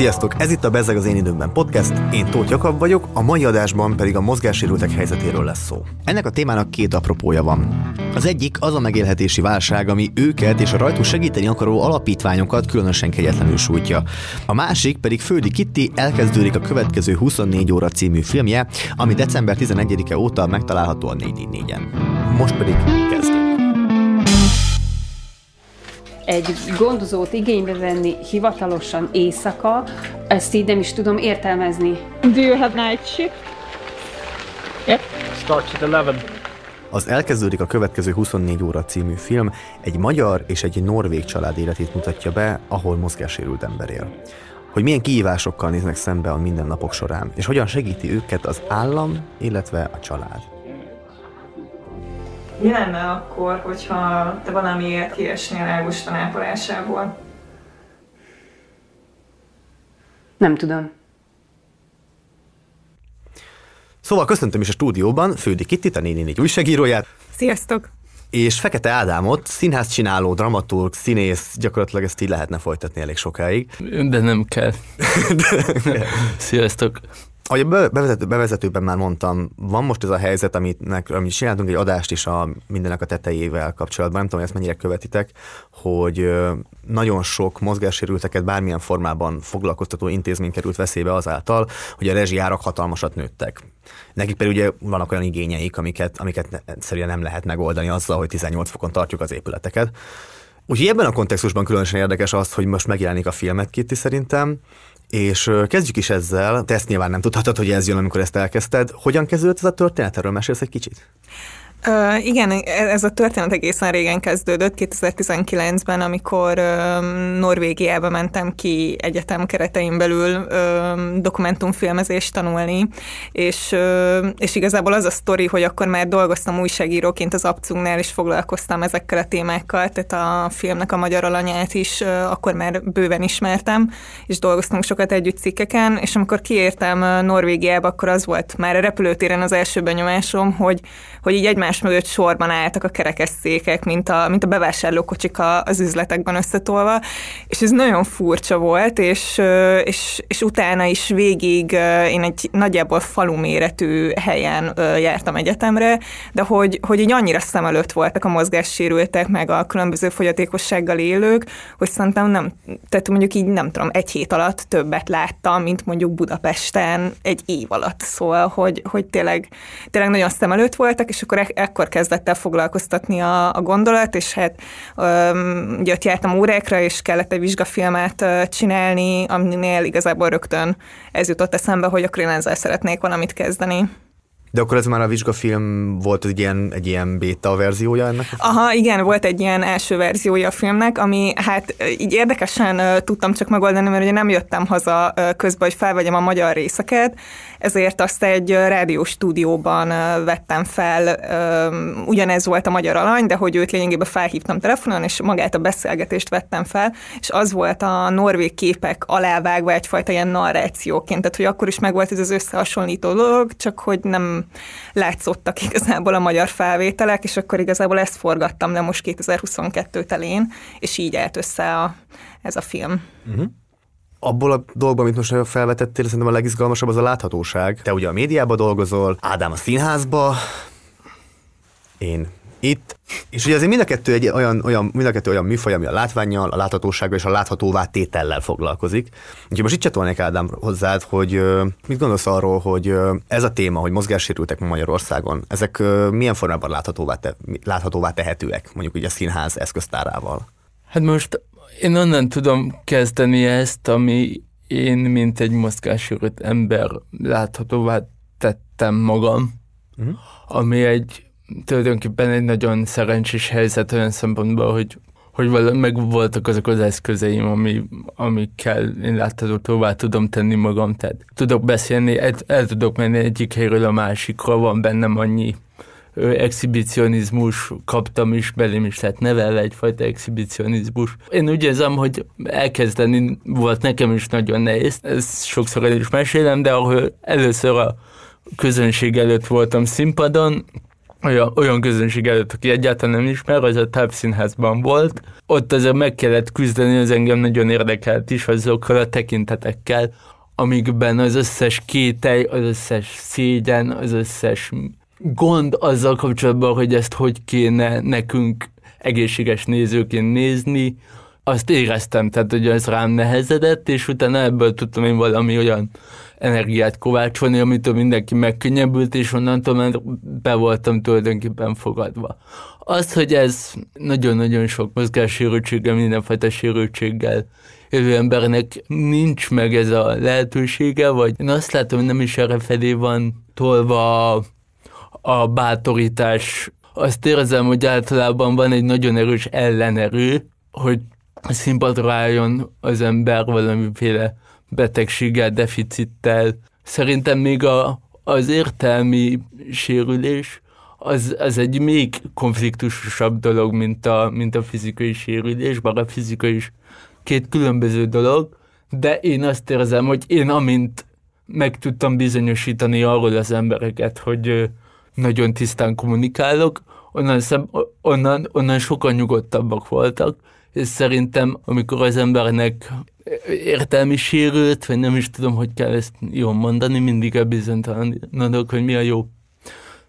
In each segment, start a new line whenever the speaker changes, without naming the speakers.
Sziasztok! Ez itt a Bezeg az én időmben podcast, én Tóth Jakab vagyok, a mai adásban pedig a mozgássérültek helyzetéről lesz szó. Ennek a témának két apropója van. Az egyik az a megélhetési válság, ami őket és a rajtuk segíteni akaró alapítványokat különösen kegyetlenül sújtja. A másik pedig Földi Kitty elkezdődik a következő 24 óra című filmje, ami december 11-e óta megtalálható a 444-en. Most pedig kezdjük
egy gondozót igénybe venni hivatalosan éjszaka, ezt így nem is tudom értelmezni.
Do you have night shift?
Yep. Starts at 11.
Az elkezdődik a következő 24 óra című film egy magyar és egy norvég család életét mutatja be, ahol mozgássérült ember él. Hogy milyen kihívásokkal néznek szembe a mindennapok során, és hogyan segíti őket az állam, illetve a család.
Mi lenne akkor, hogyha te valamiért kiesnél Ágoston ápolásából?
Nem tudom.
Szóval köszöntöm is a stúdióban Fődi Kittit, a 444 újságíróját.
Sziasztok!
És Fekete Ádámot, színház csináló, dramaturg, színész, gyakorlatilag ezt így lehetne folytatni elég sokáig.
De nem kell. Sziasztok!
Ahogy a bevezető, bevezetőben már mondtam, van most ez a helyzet, amit, amit csináltunk egy adást is a mindenek a tetejével kapcsolatban, nem tudom, hogy ezt mennyire követitek, hogy nagyon sok mozgássérülteket bármilyen formában foglalkoztató intézmény került veszélybe azáltal, hogy a rezsijárak hatalmasat nőttek. Nekik pedig ugye vannak olyan igényeik, amiket, amiket egyszerűen nem lehet megoldani azzal, hogy 18 fokon tartjuk az épületeket. Úgyhogy ebben a kontextusban különösen érdekes az, hogy most megjelenik a filmet Kitty szerintem, és kezdjük is ezzel, te ezt nyilván nem tudhatod, hogy ez jön, amikor ezt elkezdted. Hogyan kezdődött ez a történet? Erről mesélsz egy kicsit?
Uh, igen, ez a történet egészen régen kezdődött, 2019-ben, amikor uh, Norvégiába mentem ki egyetem keretein belül uh, dokumentumfilmezést tanulni, és, uh, és igazából az a sztori, hogy akkor már dolgoztam újságíróként az Abcungnál, és foglalkoztam ezekkel a témákkal, tehát a filmnek a magyar alanyát is uh, akkor már bőven ismertem, és dolgoztunk sokat együtt cikkeken, és amikor kiértem Norvégiába, akkor az volt már a repülőtéren az első benyomásom, hogy, hogy így egymás egymás mögött sorban álltak a kerekesszékek, mint a, mint a bevásárlókocsik az üzletekben összetolva, és ez nagyon furcsa volt, és, és, és utána is végig én egy nagyjából falu méretű helyen jártam egyetemre, de hogy, hogy így annyira szem előtt voltak a mozgássérültek, meg a különböző fogyatékossággal élők, hogy szerintem nem, tehát mondjuk így nem tudom, egy hét alatt többet láttam, mint mondjuk Budapesten egy év alatt. Szóval, hogy, hogy tényleg, tényleg nagyon szem előtt voltak, és akkor e- ekkor kezdett el foglalkoztatni a, a gondolat, és hát öm, ugye ott jártam órákra, és kellett egy vizsgafilmet csinálni, aminél igazából rögtön ez jutott eszembe, hogy akkor én ezzel szeretnék valamit kezdeni.
De akkor ez már a vizsgafilm volt egy ilyen, egy ilyen beta verziója ennek?
Aha, igen, volt egy ilyen első verziója a filmnek, ami hát így érdekesen uh, tudtam csak megoldani, mert ugye nem jöttem haza uh, közben, hogy felvegyem a magyar részeket, ezért azt egy rádiós stúdióban uh, vettem fel, uh, ugyanez volt a magyar alany, de hogy őt lényegében felhívtam telefonon, és magát a beszélgetést vettem fel, és az volt a norvég képek alávágva egyfajta ilyen narrációként, tehát hogy akkor is megvolt ez az összehasonlító dolog, csak hogy nem látszottak igazából a magyar felvételek, és akkor igazából ezt forgattam de most 2022 telén, és így állt össze a, ez a film. Uh-huh
abból a dolgból, amit most felvetettél, szerintem a legizgalmasabb az a láthatóság. Te ugye a médiában dolgozol, Ádám a színházba, én itt. És ugye azért mind a kettő egy olyan, olyan, mind a kettő olyan műfaj, ami a látványjal, a láthatósággal és a láthatóvá tétellel foglalkozik. Úgyhogy most itt csatolnék Ádám hozzád, hogy mit gondolsz arról, hogy ez a téma, hogy mozgássérültek Magyarországon, ezek milyen formában láthatóvá, te, láthatóvá tehetőek, mondjuk ugye a színház eszköztárával?
Hát most én onnan tudom kezdeni ezt, ami én, mint egy mozgássérült ember láthatóvá tettem magam, uh-huh. ami egy tulajdonképpen egy nagyon szerencsés helyzet olyan szempontból, hogy hogy meg voltak azok az eszközeim, ami, amikkel én láthatóvá tudom tenni magam, tehát tudok beszélni, el, el tudok menni egyik helyről a másikra, van bennem annyi exhibicionizmus kaptam is, belém is lett nevelve egyfajta exhibicionizmus. Én úgy érzem, hogy elkezdeni volt nekem is nagyon nehéz, ezt sokszor el is mesélem, de ahol először a közönség előtt voltam színpadon, olyan, olyan közönség előtt, aki egyáltalán nem ismer, az a tápszínházban volt. Ott azért meg kellett küzdeni, az engem nagyon érdekelt is azokkal a tekintetekkel, amikben az összes kételj, az összes szégyen, az összes gond azzal kapcsolatban, hogy ezt hogy kéne nekünk egészséges nézőként nézni, azt éreztem, tehát hogy ez rám nehezedett, és utána ebből tudtam én valami olyan energiát kovácsolni, amitől mindenki megkönnyebbült, és onnantól már be voltam tulajdonképpen fogadva. Az, hogy ez nagyon-nagyon sok mozgássérültséggel, mindenfajta sérültséggel jövő embernek nincs meg ez a lehetősége, vagy én azt látom, hogy nem is erre felé van tolva a, a bátorítás. Azt érzem, hogy általában van egy nagyon erős ellenerő, hogy színpadra álljon az ember valamiféle betegséggel, deficittel. Szerintem még a, az értelmi sérülés az, az egy még konfliktusosabb dolog, mint a, mint a fizikai sérülés, bár a fizikai is két különböző dolog, de én azt érzem, hogy én amint meg tudtam bizonyosítani arról az embereket, hogy nagyon tisztán kommunikálok, onnan, szem, onnan, onnan sokan nyugodtabbak voltak, és szerintem, amikor az embernek értelmi sérült, vagy nem is tudom, hogy kell ezt jól mondani, mindig a bizonytalanodok, hogy mi a jó,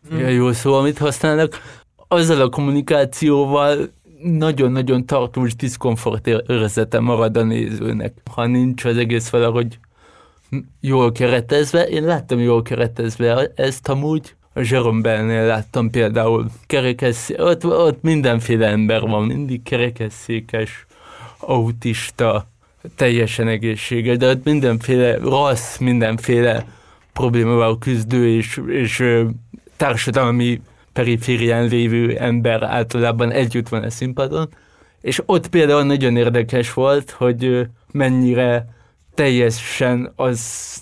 mi a jó szó, amit használnak. Azzal a kommunikációval nagyon-nagyon tartós diszkomfort érzete marad a nézőnek. Ha nincs az egész valahogy jól keretezve, én láttam jól keretezve ezt amúgy, Jerome Bellnél láttam például kerekesszé, ott, ott mindenféle ember van, mindig kerekesszékes, autista, teljesen egészséges, de ott mindenféle rassz, mindenféle problémával küzdő és, és társadalmi periférián lévő ember általában együtt van a színpadon, és ott például nagyon érdekes volt, hogy mennyire teljesen az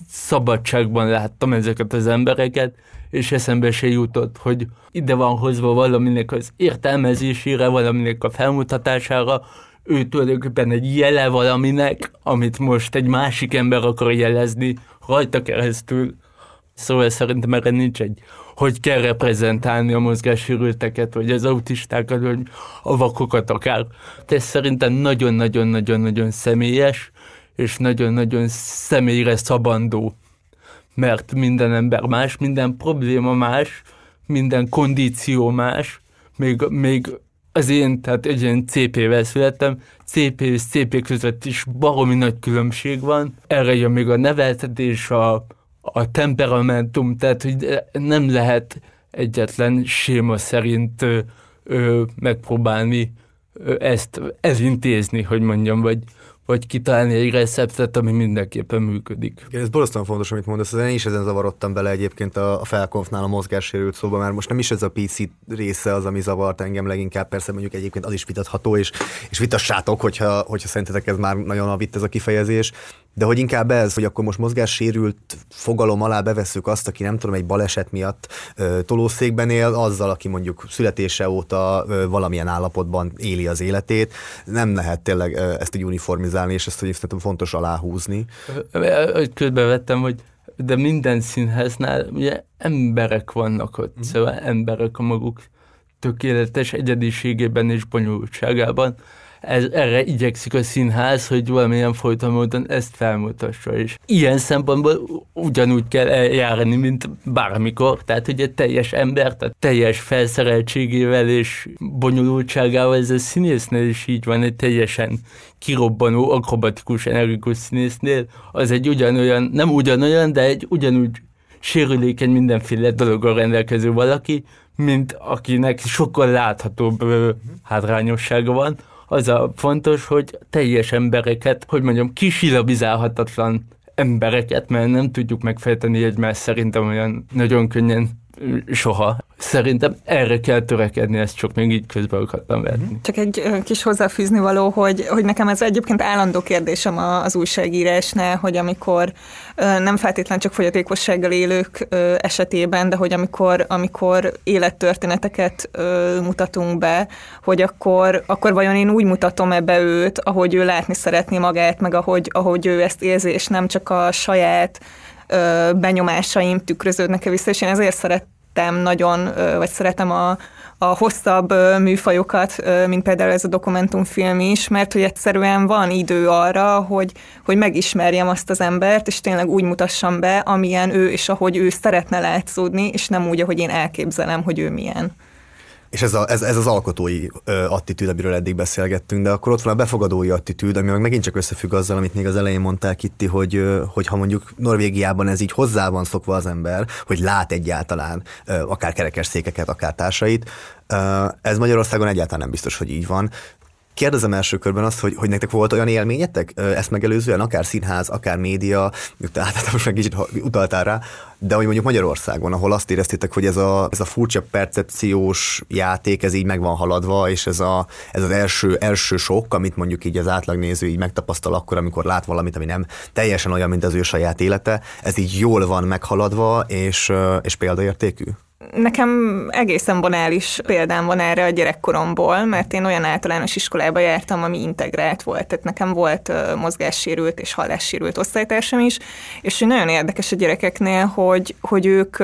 szabadságban láttam ezeket az embereket, és eszembe se jutott, hogy ide van hozva valaminek az értelmezésére, valaminek a felmutatására, ő tulajdonképpen egy jele valaminek, amit most egy másik ember akar jelezni rajta keresztül. Szóval szerintem erre nincs egy, hogy kell reprezentálni a mozgássérülteket, vagy az autistákat, vagy a vakokat akár. De szerintem nagyon-nagyon-nagyon-nagyon személyes, és nagyon-nagyon személyre szabandó mert minden ember más, minden probléma más, minden kondíció más, még, még az én, tehát egy ilyen CP-vel születtem, CP és CP között is baromi nagy különbség van. Erre jön még a neveltetés, a, a temperamentum, tehát hogy nem lehet egyetlen séma szerint ö, ö, megpróbálni ö, ezt elintézni, hogy mondjam, vagy, vagy kitalálni egy receptet, ami mindenképpen működik.
Ez borzasztóan fontos, amit mondasz. Én is ezen zavarodtam bele egyébként a, a felkonfnál a mozgássérült szóba, mert most nem is ez a PC része az, ami zavart engem leginkább, persze mondjuk egyébként az is vitatható, és, és vitassátok, hogyha, hogyha szerintetek ez már nagyon avitt ez a kifejezés, de hogy inkább ez, hogy akkor most mozgássérült fogalom alá bevesszük azt, aki nem tudom, egy baleset miatt ö, tolószékben él, azzal, aki mondjuk születése óta ö, valamilyen állapotban éli az életét. Nem lehet tényleg ö, ezt így uniformizálni, és ezt hogy szerintem fontos aláhúzni.
Közbevettem, hogy de minden színháznál ugye emberek vannak ott, mm. szóval emberek a maguk tökéletes egyediségében és bonyolultságában ez, erre igyekszik a színház, hogy valamilyen módon ezt felmutassa is. Ilyen szempontból ugyanúgy kell eljárni, mint bármikor, tehát egy teljes ember, tehát teljes felszereltségével és bonyolultságával, ez a színésznél is így van, egy teljesen kirobbanó, akrobatikus, energikus színésznél, az egy ugyanolyan, nem ugyanolyan, de egy ugyanúgy sérülékeny mindenféle dologgal rendelkező valaki, mint akinek sokkal láthatóbb hátrányossága van, az a fontos, hogy teljes embereket, hogy mondjam, kisilabizálhatatlan embereket, mert nem tudjuk megfejteni egymást szerintem olyan nagyon könnyen soha. Szerintem erre kell törekedni, ezt csak még így közben akartam venni.
Csak egy kis hozzáfűzni való, hogy, hogy nekem ez egyébként állandó kérdésem az újságírásnál, hogy amikor nem feltétlenül csak fogyatékossággal élők esetében, de hogy amikor, amikor élettörténeteket mutatunk be, hogy akkor, akkor vajon én úgy mutatom ebbe őt, ahogy ő látni szeretné magát, meg ahogy, ahogy ő ezt érzi, és nem csak a saját benyomásaim tükröződnek-e vissza, és én ezért szeret, szerettem nagyon, vagy szeretem a, a hosszabb műfajokat, mint például ez a dokumentumfilm is, mert hogy egyszerűen van idő arra, hogy, hogy megismerjem azt az embert, és tényleg úgy mutassam be, amilyen ő, és ahogy ő szeretne látszódni, és nem úgy, ahogy én elképzelem, hogy ő milyen.
És ez, a, ez, ez az alkotói ö, attitűd, amiről eddig beszélgettünk, de akkor ott van a befogadói attitűd, ami meg megint csak összefügg azzal, amit még az elején mondtál, Kitti, hogy, ö, hogy ha mondjuk Norvégiában ez így hozzá van szokva az ember, hogy lát egyáltalán ö, akár kerekes székeket, akár társait, ö, ez Magyarországon egyáltalán nem biztos, hogy így van. Kérdezem első körben azt, hogy, hogy nektek volt olyan élményetek ezt megelőzően, akár színház, akár média, tehát most meg kicsit utaltál rá, de hogy mondjuk Magyarországon, ahol azt éreztétek, hogy ez a, ez a furcsa percepciós játék, ez így meg van haladva, és ez, a, ez az első, első sok, amit mondjuk így az átlagnéző így megtapasztal akkor, amikor lát valamit, ami nem teljesen olyan, mint az ő saját élete, ez így jól van meghaladva, és, és példaértékű?
Nekem egészen banális példám van erre a gyerekkoromból, mert én olyan általános iskolába jártam, ami integrált volt. Tehát nekem volt mozgássérült és hallássérült osztálytársam is, és nagyon érdekes a gyerekeknél, hogy, hogy ők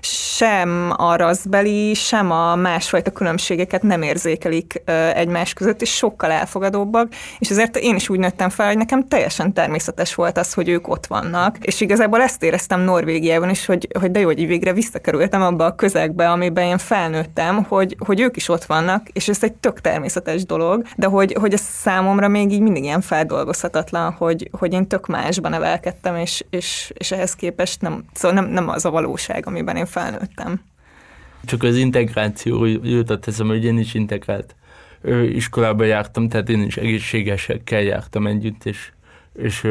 sem a raszbeli, sem a másfajta különbségeket nem érzékelik egymás között, és sokkal elfogadóbbak, és ezért én is úgy nőttem fel, hogy nekem teljesen természetes volt az, hogy ők ott vannak, és igazából ezt éreztem Norvégiában is, hogy, hogy de jó, hogy végre visszakerültem abba a közegbe, amiben én felnőttem, hogy, hogy ők is ott vannak, és ez egy tök természetes dolog, de hogy, hogy ez számomra még így mindig ilyen feldolgozhatatlan, hogy, hogy én tök másban nevelkedtem, és, és, és ehhez képest nem, szóval nem, nem az a valóság, amiben én felnőttem.
Csak az integráció jutott eszembe, hogy én is integrált iskolába jártam, tehát én is egészségesekkel jártam együtt, és, és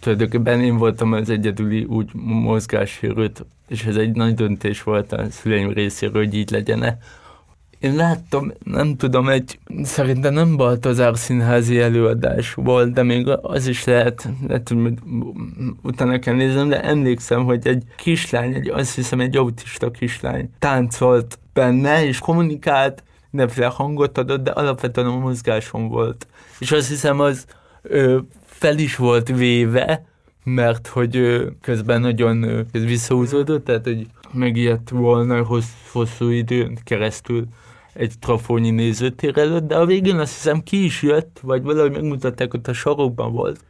tulajdonképpen én voltam az egyedüli úgy mozgássérült, és ez egy nagy döntés volt a szüleim részéről, hogy így legyen Én láttam, nem tudom, egy szerintem nem Baltazár színházi előadás volt, de még az is lehet, lehet hogy utána kell néznem, de emlékszem, hogy egy kislány, egy, azt hiszem egy autista kislány táncolt benne, és kommunikált, mindenféle hangot adott, de alapvetően a mozgáson volt. És azt hiszem, az ö, fel is volt véve, mert hogy közben nagyon visszahúzódott, tehát hogy megijedt volna hossz, hosszú időn keresztül egy trafónyi nézőtér előtt, de a végén azt hiszem ki is jött, vagy valahogy megmutatták, hogy a sarokban volt.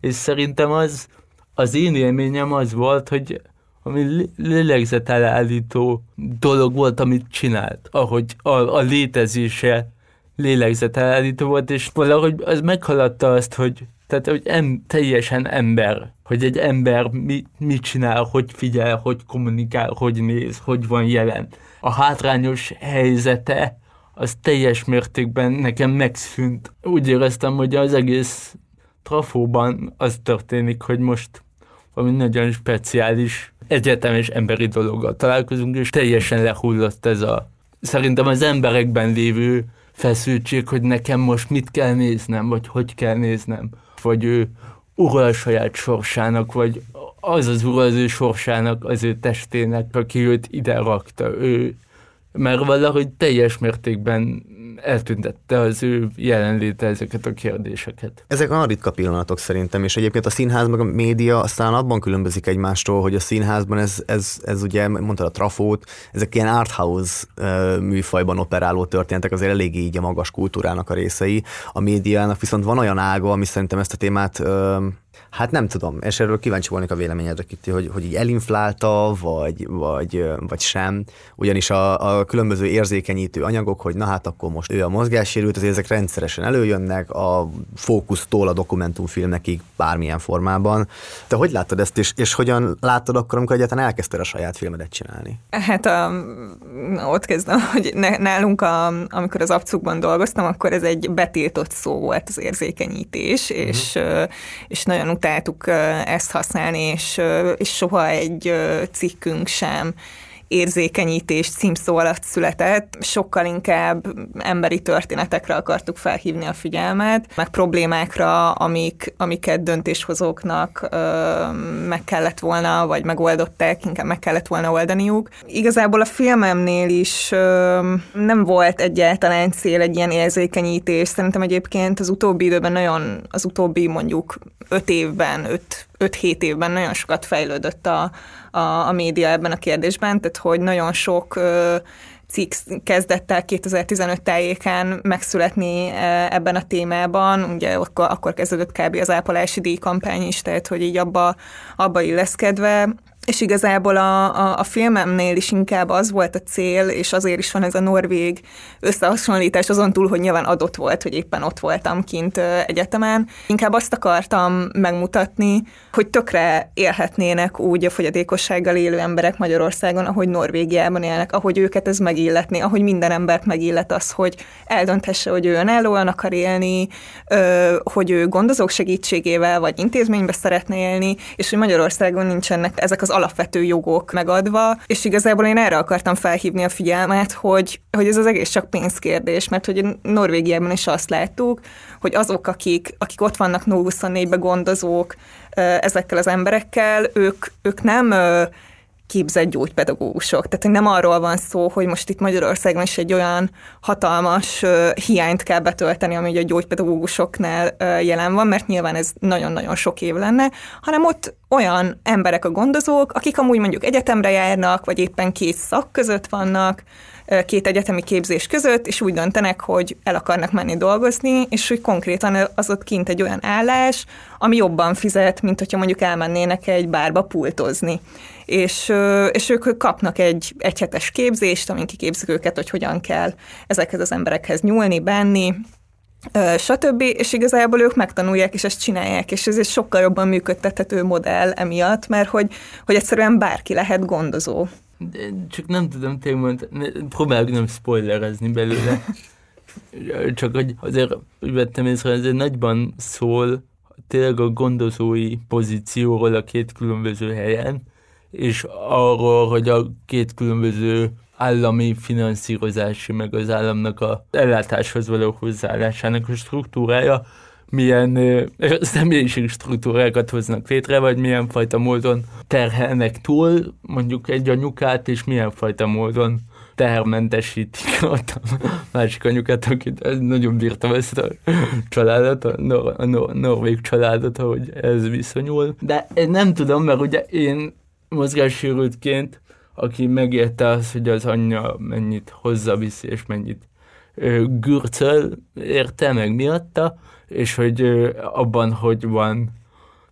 És szerintem az, az én élményem az volt, hogy ami lélegzetelállító dolog volt, amit csinált, ahogy a, a létezése lélegzetelállító volt, és valahogy az meghaladta azt, hogy tehát, hogy em, teljesen ember, hogy egy ember mi, mit csinál, hogy figyel, hogy kommunikál, hogy néz, hogy van jelen. A hátrányos helyzete az teljes mértékben nekem megszűnt. Úgy éreztem, hogy az egész trafóban az történik, hogy most valami nagyon speciális egyetemes emberi dologgal találkozunk, és teljesen lehullott ez a szerintem az emberekben lévő feszültség, hogy nekem most mit kell néznem, vagy hogy kell néznem vagy ő ura a saját sorsának, vagy az az ura az ő sorsának, az ő testének, aki őt ide rakta. Ő, mert valahogy teljes mértékben eltüntette az ő jelenléte ezeket a kérdéseket.
Ezek a ritka pillanatok szerintem, és egyébként a színház meg a média aztán abban különbözik egymástól, hogy a színházban ez, ez, ez ugye, mondtad a trafót, ezek ilyen arthouse műfajban operáló történetek, azért eléggé így a magas kultúrának a részei. A médiának viszont van olyan ága, ami szerintem ezt a témát Hát nem tudom, és erről kíváncsi volnék a véleményedre, Kitti, hogy, hogy így elinflálta, vagy, vagy, vagy sem. Ugyanis a, a különböző érzékenyítő anyagok, hogy na hát akkor most ő a mozgássérült, azért ezek rendszeresen előjönnek, a fókusztól a dokumentumfilmekig bármilyen formában. Te hogy láttad ezt, és, és hogyan láttad akkor, amikor egyáltalán elkezdted a saját filmedet csinálni?
Hát a, ott kezdem, hogy nálunk, a, amikor az abcukban dolgoztam, akkor ez egy betiltott szó volt az érzékenyítés, uh-huh. és, és nagyon utáltuk ezt használni, és, és soha egy cikkünk sem érzékenyítés címszó alatt született, sokkal inkább emberi történetekre akartuk felhívni a figyelmet, meg problémákra, amik, amiket döntéshozóknak ö, meg kellett volna, vagy megoldották, inkább meg kellett volna oldaniuk. Igazából a filmemnél is ö, nem volt egyáltalán cél egy ilyen érzékenyítés. Szerintem egyébként az utóbbi időben nagyon, az utóbbi mondjuk öt évben, öt, 5-7 évben nagyon sokat fejlődött a, a, a média ebben a kérdésben, tehát hogy nagyon sok ö, cikk kezdett el 2015 tájékán megszületni e, ebben a témában, ugye akkor, akkor kezdődött kb. az ápolási díjkampány is, tehát hogy így abba, abba illeszkedve és igazából a, a, a filmemnél is inkább az volt a cél, és azért is van ez a norvég összehasonlítás, azon túl, hogy nyilván adott volt, hogy éppen ott voltam kint egyetemen. Inkább azt akartam megmutatni, hogy tökre élhetnének úgy a fogyatékossággal élő emberek Magyarországon, ahogy Norvégiában élnek, ahogy őket ez megilletni, ahogy minden embert megillet az, hogy eldönthesse, hogy ő önállóan akar élni, hogy ő gondozók segítségével vagy intézménybe szeretne élni, és hogy Magyarországon nincsenek ezek az alapvető jogok megadva, és igazából én erre akartam felhívni a figyelmet, hogy, hogy ez az egész csak pénzkérdés, mert hogy Norvégiában is azt láttuk, hogy azok, akik, akik ott vannak 0-24-be gondozók ezekkel az emberekkel, ők, ők nem képzett gyógypedagógusok. Tehát nem arról van szó, hogy most itt Magyarországon is egy olyan hatalmas hiányt kell betölteni, ami a gyógypedagógusoknál jelen van, mert nyilván ez nagyon-nagyon sok év lenne, hanem ott olyan emberek a gondozók, akik amúgy mondjuk egyetemre járnak, vagy éppen két szak között vannak, két egyetemi képzés között, és úgy döntenek, hogy el akarnak menni dolgozni, és hogy konkrétan az ott kint egy olyan állás, ami jobban fizet, mint hogyha mondjuk elmennének egy bárba pultozni. És, és ők kapnak egy egyhetes képzést, amin kiképzik őket, hogy hogyan kell ezekhez az emberekhez nyúlni, benni, stb. És igazából ők megtanulják, és ezt csinálják, és ez egy sokkal jobban működtethető modell emiatt, mert hogy, hogy egyszerűen bárki lehet gondozó.
De csak nem tudom tényleg próbálok nem spoilerezni belőle. csak hogy azért úgy vettem észre, ez nagyban szól tényleg a gondozói pozícióról a két különböző helyen, és arról, hogy a két különböző állami finanszírozási, meg az államnak a ellátáshoz való hozzáállásának a struktúrája milyen személyiség struktúrákat hoznak létre, vagy milyen fajta módon terhelnek túl mondjuk egy anyukát, és milyen fajta módon tehermentesítik a másik anyukát, akit nagyon bírtam ezt a családot, a, nor- a nor- norvég családot, ahogy ez viszonyul. De én nem tudom, mert ugye én mozgássérültként, aki megérte azt, hogy az anyja mennyit hozzaviszi, és mennyit gürcöl érte meg miatta, és hogy abban, hogy van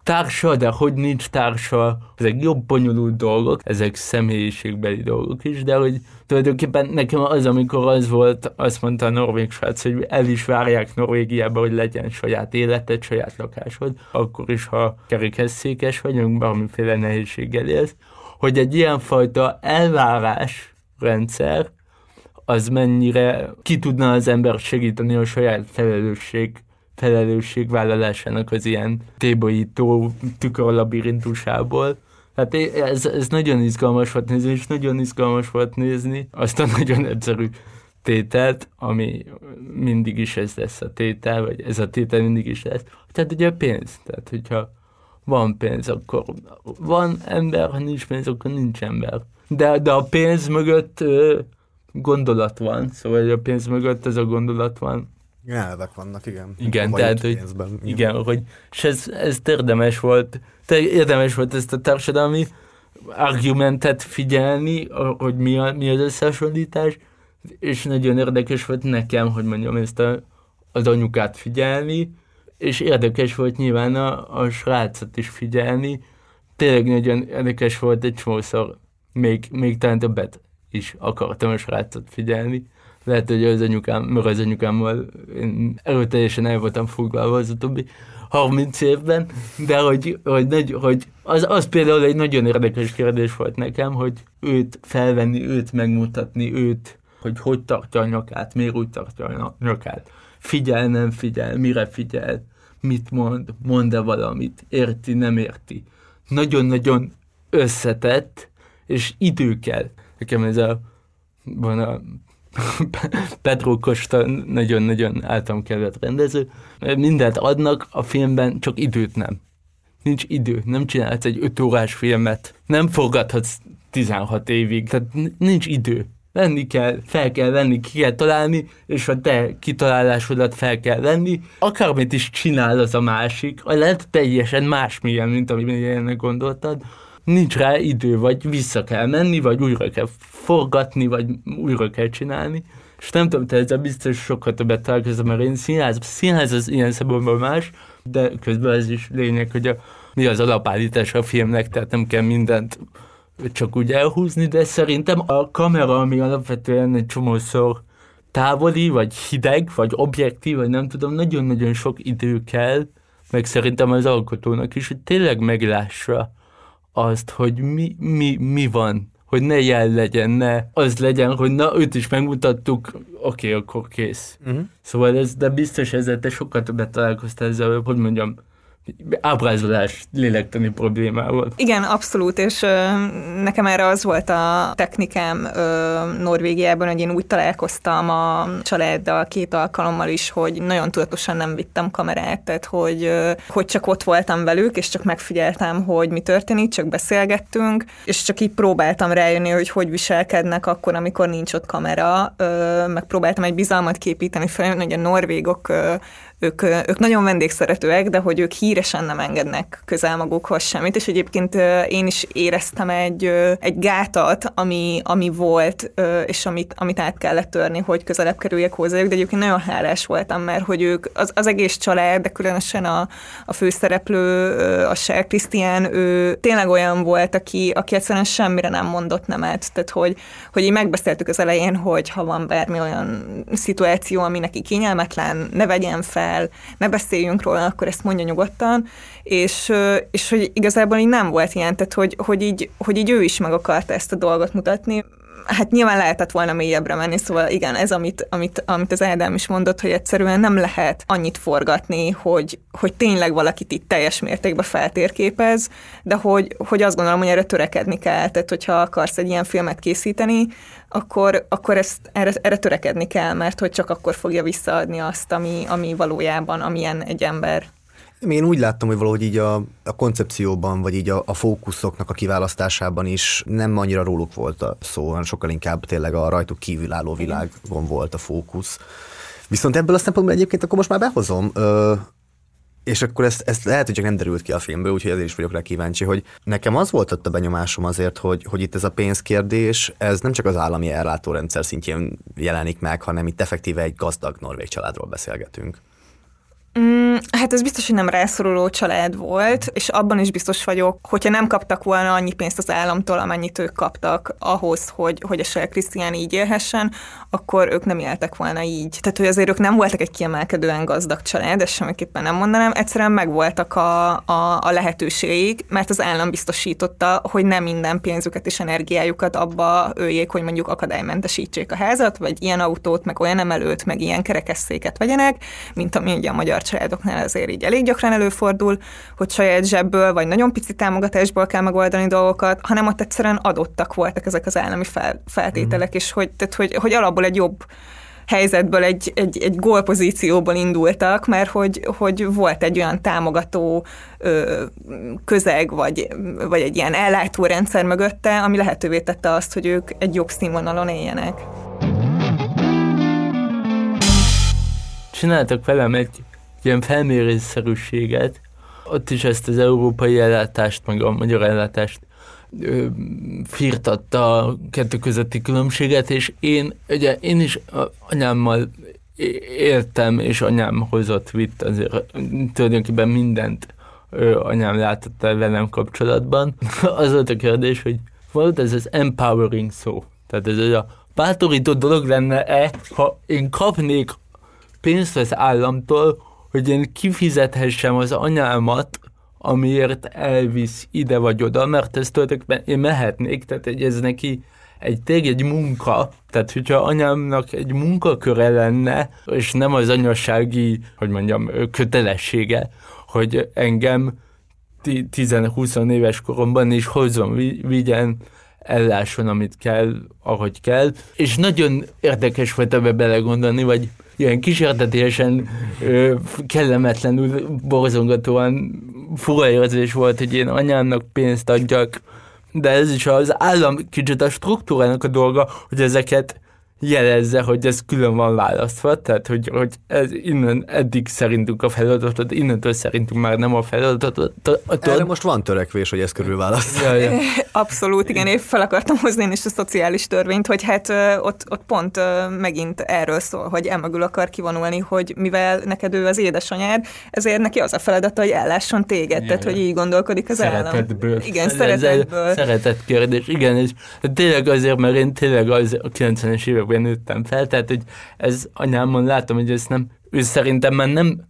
társa, de hogy nincs társa, ezek jobb bonyolult dolgok, ezek személyiségbeli dolgok is, de hogy tulajdonképpen nekem az, amikor az volt, azt mondta a norvég srác, hogy el is várják Norvégiába, hogy legyen saját életed, saját lakásod, akkor is, ha kerékesszékes vagyunk, valamiféle nehézséggel élsz, hogy egy ilyenfajta elvárás rendszer, az mennyire ki tudna az ember segíteni a saját felelősség felelősségvállalásának az ilyen tébolyító tükörlabirintusából. Hát ez, ez nagyon izgalmas volt nézni, és nagyon izgalmas volt nézni azt a nagyon egyszerű tételt, ami mindig is ez lesz a tétel, vagy ez a tétel mindig is lesz. Tehát ugye a pénz. Tehát, hogyha van pénz, akkor van ember, ha nincs pénz, akkor nincs ember. De, de a pénz mögött gondolat van, szóval a pénz mögött ez a gondolat van,
Elvek vannak, igen.
Igen, tehát, hogy, pénzben, igen. igen, hogy és ez, ez érdemes volt, te érdemes volt ezt a társadalmi argumentet figyelni, hogy mi, a, mi az összehasonlítás, és nagyon érdekes volt nekem, hogy mondjam, ezt a, az anyukát figyelni, és érdekes volt nyilván a, a srácot is figyelni. Tényleg nagyon érdekes volt egy csomószor, még, még talán többet is akartam a srácot figyelni lehet, hogy az anyukám, mert az anyukámmal én erőteljesen el voltam foglalva az utóbbi 30 évben, de hogy, hogy, hogy, hogy az, az például egy nagyon érdekes kérdés volt nekem, hogy őt felvenni, őt megmutatni, őt, hogy hogy tartja a nyakát, miért úgy tartja a nyakát. Figyel, nem figyel, mire figyel, mit mond, mond-e valamit, érti, nem érti. Nagyon-nagyon összetett, és idő kell. Nekem ez a, van a Pedro Costa nagyon-nagyon általam kedvelt rendező. Mindent adnak, a filmben csak időt nem. Nincs idő, nem csinálhatsz egy 5 órás filmet, nem forgathatsz 16 évig, tehát nincs idő. venni kell, fel kell venni, ki kell találni, és a te kitalálásodat fel kell venni. Akármit is csinál az a másik, a lehet teljesen másmilyen, mint amilyennek gondoltad, nincs rá idő, vagy vissza kell menni, vagy újra kell forgatni, vagy újra kell csinálni. És nem tudom, te ezzel biztos sokkal többet találkozom, mert én színház, színház az ilyen szempontból más, de közben ez is lényeg, hogy a, mi az alapállítás a filmnek, tehát nem kell mindent csak úgy elhúzni, de szerintem a kamera, ami alapvetően egy csomószor távoli, vagy hideg, vagy objektív, vagy nem tudom, nagyon-nagyon sok idő kell, meg szerintem az alkotónak is, hogy tényleg meglássa azt, hogy mi, mi, mi van, hogy ne jel legyen, ne az legyen, hogy na, őt is megmutattuk, oké, okay, akkor kész. Uh-huh. Szóval ez, de biztos ezzel te sokkal többet találkoztál ezzel, hogy mondjam, ábrázolás lélektani problémával.
Igen, abszolút, és ö, nekem erre az volt a technikám ö, Norvégiában, hogy én úgy találkoztam a családdal két alkalommal is, hogy nagyon tudatosan nem vittem kamerát, tehát hogy, ö, hogy csak ott voltam velük, és csak megfigyeltem, hogy mi történik, csak beszélgettünk, és csak így próbáltam rájönni, hogy hogy viselkednek akkor, amikor nincs ott kamera, ö, megpróbáltam egy bizalmat képíteni fel, hogy a norvégok ö, ők, ők nagyon vendégszeretőek, de hogy ők híresen nem engednek közel magukhoz semmit, és egyébként én is éreztem egy, egy gátat, ami, ami volt, és amit, amit át kellett törni, hogy közelebb kerüljek hozzájuk, de egyébként nagyon hálás voltam, mert hogy ők, az, az egész család, de különösen a, a főszereplő, a Ser Krisztián, ő tényleg olyan volt, aki, aki egyszerűen semmire nem mondott nemet, tehát hogy, hogy így megbeszéltük az elején, hogy ha van bármi olyan szituáció, ami neki kényelmetlen, ne vegyen fel, el, ne beszéljünk róla, akkor ezt mondja nyugodtan, és, és hogy igazából így nem volt ilyen, tehát hogy, hogy, így, hogy így ő is meg akarta ezt a dolgot mutatni, hát nyilván lehetett volna mélyebbre menni, szóval igen, ez, amit, amit, amit az Ádám is mondott, hogy egyszerűen nem lehet annyit forgatni, hogy, hogy tényleg valakit itt teljes mértékben feltérképez, de hogy, hogy azt gondolom, hogy erre törekedni kell. Tehát, hogyha akarsz egy ilyen filmet készíteni, akkor, akkor ezt, erre, erre törekedni kell, mert hogy csak akkor fogja visszaadni azt, ami, ami valójában, amilyen egy ember.
Én úgy láttam, hogy valahogy így a, a koncepcióban, vagy így a, a fókuszoknak a kiválasztásában is nem annyira róluk volt a szó, hanem sokkal inkább tényleg a rajtuk kívülálló világon volt a fókusz. Viszont ebből a szempontból egyébként akkor most már behozom, ö, és akkor ezt, ezt lehet, hogy csak nem derült ki a filmből, úgyhogy ezért is vagyok rá kíváncsi, hogy nekem az volt ott a benyomásom azért, hogy, hogy itt ez a pénzkérdés, ez nem csak az állami ellátórendszer szintjén jelenik meg, hanem itt effektíve egy gazdag norvég családról beszélgetünk.
Mm, hát ez biztos, hogy nem rászoruló család volt, és abban is biztos vagyok, hogyha nem kaptak volna annyi pénzt az államtól, amennyit ők kaptak ahhoz, hogy, hogy a saját Krisztián így élhessen, akkor ők nem éltek volna így. Tehát, hogy azért ők nem voltak egy kiemelkedően gazdag család, ezt semmiképpen nem mondanám, egyszerűen megvoltak a, a, a lehetőségeik, mert az állam biztosította, hogy nem minden pénzüket és energiájukat abba öljék, hogy mondjuk akadálymentesítsék a házat, vagy ilyen autót, meg olyan emelőt, meg ilyen kerekesszéket vegyenek, mint ami ugye a magyar családoknál azért így elég gyakran előfordul, hogy saját zsebből vagy nagyon pici támogatásból kell megoldani dolgokat, hanem ott egyszerűen adottak voltak ezek az állami fel, feltételek, mm. és hogy, tehát, hogy, hogy alapból egy jobb helyzetből egy, egy, egy gólpozícióból indultak, mert hogy, hogy volt egy olyan támogató ö, közeg, vagy, vagy egy ilyen ellátórendszer mögötte, ami lehetővé tette azt, hogy ők egy jobb színvonalon éljenek.
Csináltak velem egy ilyen felmérésszerűséget, ott is ezt az európai ellátást, meg a magyar ellátást ö, firtatta a kettő közötti különbséget, és én, ugye én is anyámmal éltem, és anyám hozott, vitt azért tulajdonképpen mindent ö, anyám látott el velem kapcsolatban. az volt a kérdés, hogy volt ez az empowering szó. Tehát ez a bátorító dolog lenne-e, ha én kapnék pénzt az államtól, hogy én kifizethessem az anyámat, amiért elvisz ide vagy oda, mert ez tulajdonképpen én mehetnék, tehát egy, ez neki egy tényleg egy munka, tehát hogyha anyámnak egy munkaköre lenne, és nem az anyasági, hogy mondjam, kötelessége, hogy engem 10-20 éves koromban is hozzon, vigyen, ellásson, amit kell, ahogy kell. És nagyon érdekes volt ebbe belegondolni, vagy ilyen kísértetésen ö, kellemetlenül borzongatóan fura érzés volt, hogy én anyámnak pénzt adjak, de ez is az állam kicsit a struktúrának a dolga, hogy ezeket jelezze, hogy ez külön van választva, tehát hogy, hogy ez innen eddig szerintünk a feladatot, innentől szerintünk már nem a feladatot.
Erre most van törekvés, hogy ez körül választ. Ja, ja.
Abszolút, igen, én fel akartam hozni én is a szociális törvényt, hogy hát ott, ott pont megint erről szól, hogy emögül akar kivonulni, hogy mivel neked ő az édesanyád, ezért neki az a feladata, hogy ellásson téged, ja, tehát ja. hogy így gondolkodik az
szeretetből.
állam. Igen, szeretetből.
Szeretet kérdés, igen, és tényleg azért, mert én tényleg az a 90-es években években nőttem fel, tehát hogy ez anyámon látom, hogy ezt nem, ő szerintem már nem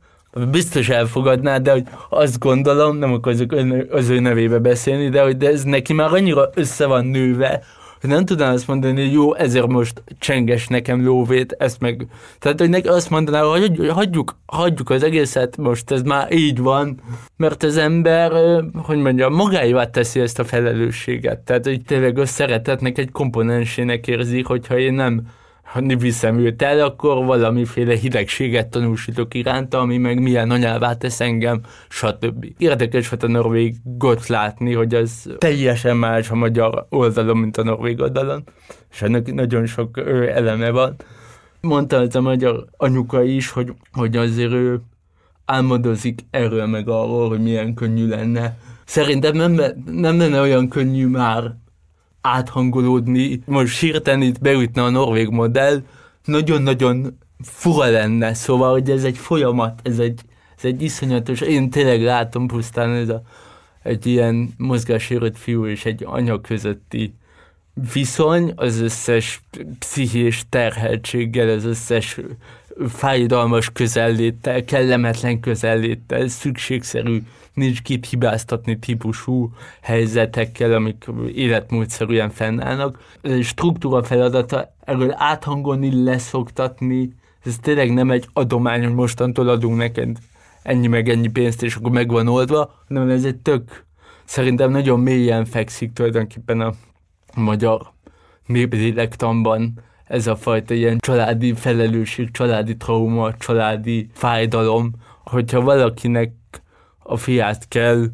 biztos elfogadná, de hogy azt gondolom, nem akarok az ő nevébe beszélni, de hogy de ez neki már annyira össze van nőve, nem tudnám azt mondani, hogy jó, ezért most csenges nekem lóvét, ezt meg... Tehát, hogy neki azt mondaná, hogy hagyjuk, hagyjuk az egészet, most ez már így van, mert az ember, hogy mondjam, magáévá teszi ezt a felelősséget. Tehát, hogy tényleg a szeretetnek egy komponensének érzi, hogyha én nem viszem őt el, akkor valamiféle hidegséget tanúsítok iránta, ami meg milyen anyává tesz engem, stb. Érdekes volt a norvégot látni, hogy az teljesen más a magyar oldalon, mint a norvég oldalon, és ennek nagyon sok ő, eleme van. Mondta az a magyar anyuka is, hogy, hogy azért ő álmodozik erről meg arról, hogy milyen könnyű lenne. Szerintem nem, nem lenne olyan könnyű már áthangolódni, most hirtelen itt beütne a norvég modell, nagyon-nagyon fura lenne, szóval, hogy ez egy folyamat, ez egy, ez egy iszonyatos, én tényleg látom pusztán ez a, egy ilyen mozgássérült fiú és egy anya közötti viszony, az összes pszichés terheltséggel, az összes fájdalmas közelléttel, kellemetlen közelléttel, szükségszerű nincs kit hibáztatni típusú helyzetekkel, amik életmódszerűen fennállnak. Struktúra feladata erről áthangolni, leszoktatni, ez tényleg nem egy adomány, hogy mostantól adunk neked ennyi meg ennyi pénzt, és akkor meg van oldva, hanem ez egy tök, szerintem nagyon mélyen fekszik tulajdonképpen a magyar néplélektanban ez a fajta ilyen családi felelősség, családi trauma, családi fájdalom, hogyha valakinek a fiát kell,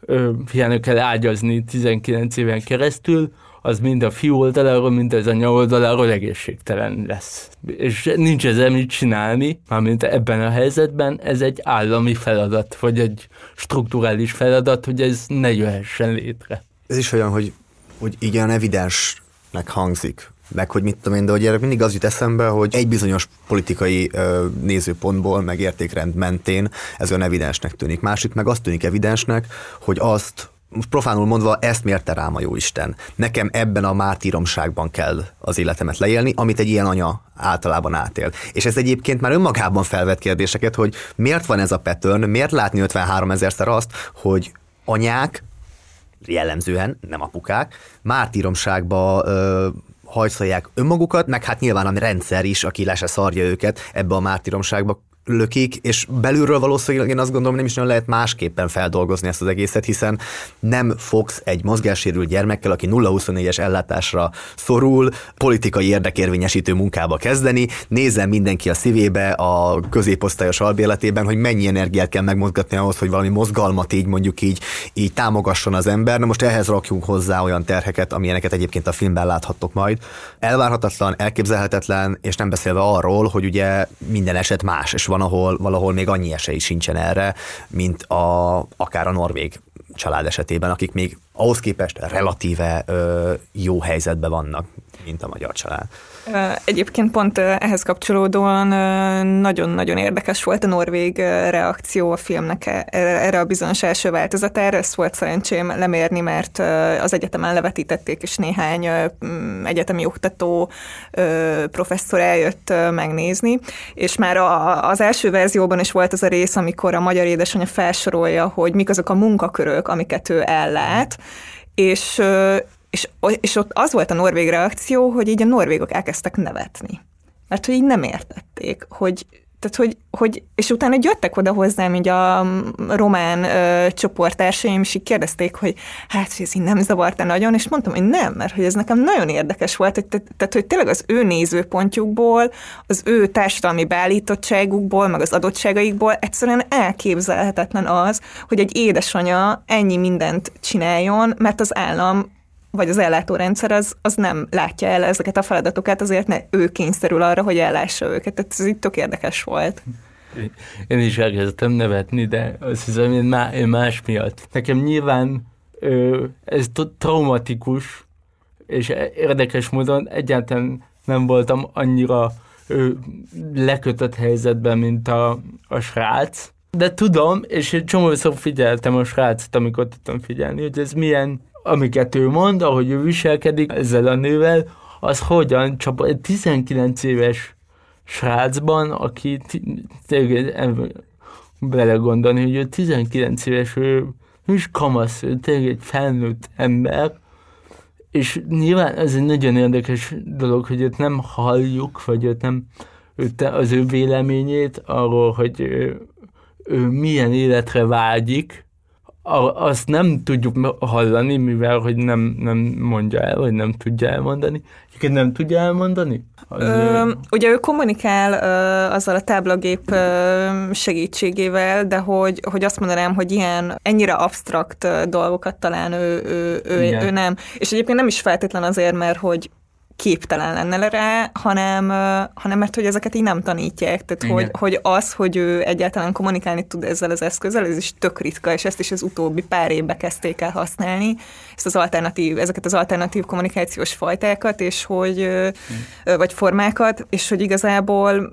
ö, fiának kell ágyazni 19 éven keresztül, az mind a fiú oldaláról, mind az anya oldaláról egészségtelen lesz. És nincs ezzel mit csinálni, mármint ebben a helyzetben ez egy állami feladat, vagy egy strukturális feladat, hogy ez ne jöhessen létre.
Ez is olyan, hogy, hogy igen, evidensnek hangzik, meg hogy mit tudom én, de hogy erre mindig az jut eszembe, hogy egy bizonyos politikai nézőpontból, meg értékrend mentén ez olyan evidensnek tűnik. Másik meg azt tűnik evidensnek, hogy azt most profánul mondva, ezt mérte rám a Jóisten. Nekem ebben a mártíromságban kell az életemet leélni, amit egy ilyen anya általában átél. És ez egyébként már önmagában felvet kérdéseket, hogy miért van ez a pattern, miért látni 53 ezerszer azt, hogy anyák, jellemzően, nem apukák, mártíromságba ö, hajszolják önmagukat, meg hát nyilván a rendszer is, aki le se szarja őket ebbe a mártíromságba lökik, és belülről valószínűleg én azt gondolom, nem is nagyon lehet másképpen feldolgozni ezt az egészet, hiszen nem fogsz egy mozgássérült gyermekkel, aki 0-24-es ellátásra szorul, politikai érdekérvényesítő munkába kezdeni, nézzen mindenki a szívébe, a középosztályos albéletében, hogy mennyi energiát kell megmozgatni ahhoz, hogy valami mozgalmat így mondjuk így, így támogasson az ember. Na most ehhez rakjunk hozzá olyan terheket, amilyeneket egyébként a filmben láthattok majd. Elvárhatatlan, elképzelhetetlen, és nem beszélve arról, hogy ugye minden eset más, és van, ahol valahol még annyi esély sincsen erre, mint a, akár a norvég család esetében, akik még ahhoz képest relatíve ö, jó helyzetben vannak, mint a magyar család.
Egyébként pont ehhez kapcsolódóan nagyon-nagyon érdekes volt a norvég reakció a filmnek e, erre a bizonyos első változatára. Ezt volt szerencsém lemérni, mert az egyetemen levetítették, és néhány egyetemi oktató professzor eljött megnézni, és már az első verzióban is volt az a rész, amikor a magyar édesanyja felsorolja, hogy mik azok a munkakörök, amiket ő ellát, és, és, és ott az volt a norvég reakció, hogy így a norvégok elkezdtek nevetni. Mert hogy így nem értették, hogy tehát, hogy, hogy, és utána jöttek oda hozzám így a román ö, csoporttársaim, és így kérdezték, hogy hát, hogy ez így nem zavarta nagyon, és mondtam, hogy nem, mert hogy ez nekem nagyon érdekes volt, hogy, tehát, hogy tényleg az ő nézőpontjukból, az ő társadalmi beállítottságukból, meg az adottságaikból egyszerűen elképzelhetetlen az, hogy egy édesanya ennyi mindent csináljon, mert az állam vagy az ellátórendszer az, az nem látja el ezeket a feladatokat, azért ne, ő kényszerül arra, hogy ellássa őket. Tehát ez így tök érdekes volt.
Én is elkezdtem nevetni, de azt hiszem, én, má, én más miatt. Nekem nyilván ö, ez traumatikus, és érdekes módon egyáltalán nem voltam annyira ö, lekötött helyzetben, mint a, a srác. De tudom, és egy csomószor figyeltem a srácot, amikor tudtam figyelni, hogy ez milyen, amiket ő mond, ahogy ő viselkedik ezzel a nővel, az hogyan csap egy 19 éves srácban, aki tényleg belegondolni, hogy ő 19 éves, ő, ő is kamasz, ő tényleg egy felnőtt ember, és nyilván ez egy nagyon érdekes dolog, hogy őt nem halljuk, vagy őt nem őt, az ő véleményét arról, hogy ő, ő milyen életre vágyik, azt nem tudjuk hallani, mivel hogy nem, nem mondja el, vagy nem tudja elmondani. Egyébként nem tudja elmondani?
Ö, ugye ő kommunikál ö, azzal a táblagép ö, segítségével, de hogy, hogy azt mondanám, hogy ilyen ennyire absztrakt dolgokat talán ő, ő, ő, ő nem. És egyébként nem is feltétlen azért, mert hogy képtelen lenne rá, hanem, hanem mert hogy ezeket így nem tanítják. Tehát hogy, hogy az, hogy ő egyáltalán kommunikálni tud ezzel az eszközzel, ez is tök ritka, és ezt is az utóbbi pár évbe kezdték el használni, ezt az alternatív, ezeket az alternatív kommunikációs fajtákat, és hogy, hmm. vagy formákat, és hogy igazából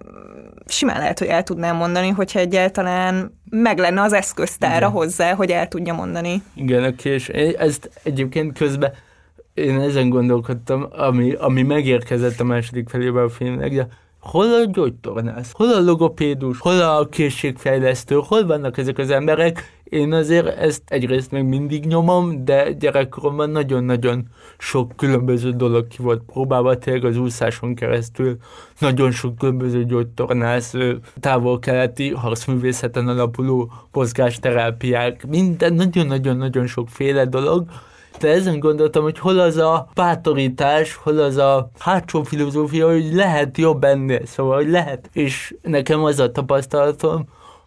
simán lehet, hogy el tudnám mondani, hogyha egyáltalán meg lenne az eszköztára Igen. hozzá, hogy el tudja mondani.
Igen, és ezt egyébként közben én ezen gondolkodtam, ami, ami megérkezett a második felében a filmnek, de hol a gyógytornász, hol a logopédus, hol a készségfejlesztő, hol vannak ezek az emberek? Én azért ezt egyrészt még mindig nyomom, de gyerekkoromban nagyon-nagyon sok különböző dolog ki volt próbálva, tényleg az úszáson keresztül nagyon sok különböző gyógytornász, távol-keleti harcművészeten alapuló mozgásterápiák, minden nagyon-nagyon-nagyon sokféle dolog, de ezen gondoltam, hogy hol az a bátorítás, hol az a hátsó filozófia, hogy lehet jobb ennél, szóval, hogy lehet. És nekem az a tapasztalatom,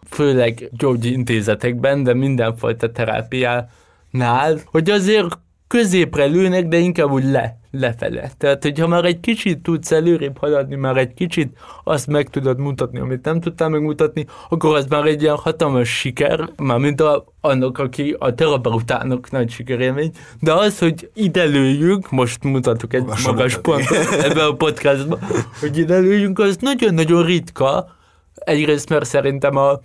főleg gyógyintézetekben, de mindenfajta terápiánál, hogy azért középre lőnek, de inkább úgy le, lefele. Tehát, hogyha már egy kicsit tudsz előrébb haladni, már egy kicsit azt meg tudod mutatni, amit nem tudtál megmutatni, akkor az már egy ilyen hatalmas siker, már mint a, annak, aki a terapeutának nagy sikerélmény, de az, hogy ide lőjünk, most mutatok egy magas, magas pontot ebben a podcastban, hogy ide lőjünk, az nagyon-nagyon ritka, egyrészt, mert szerintem a,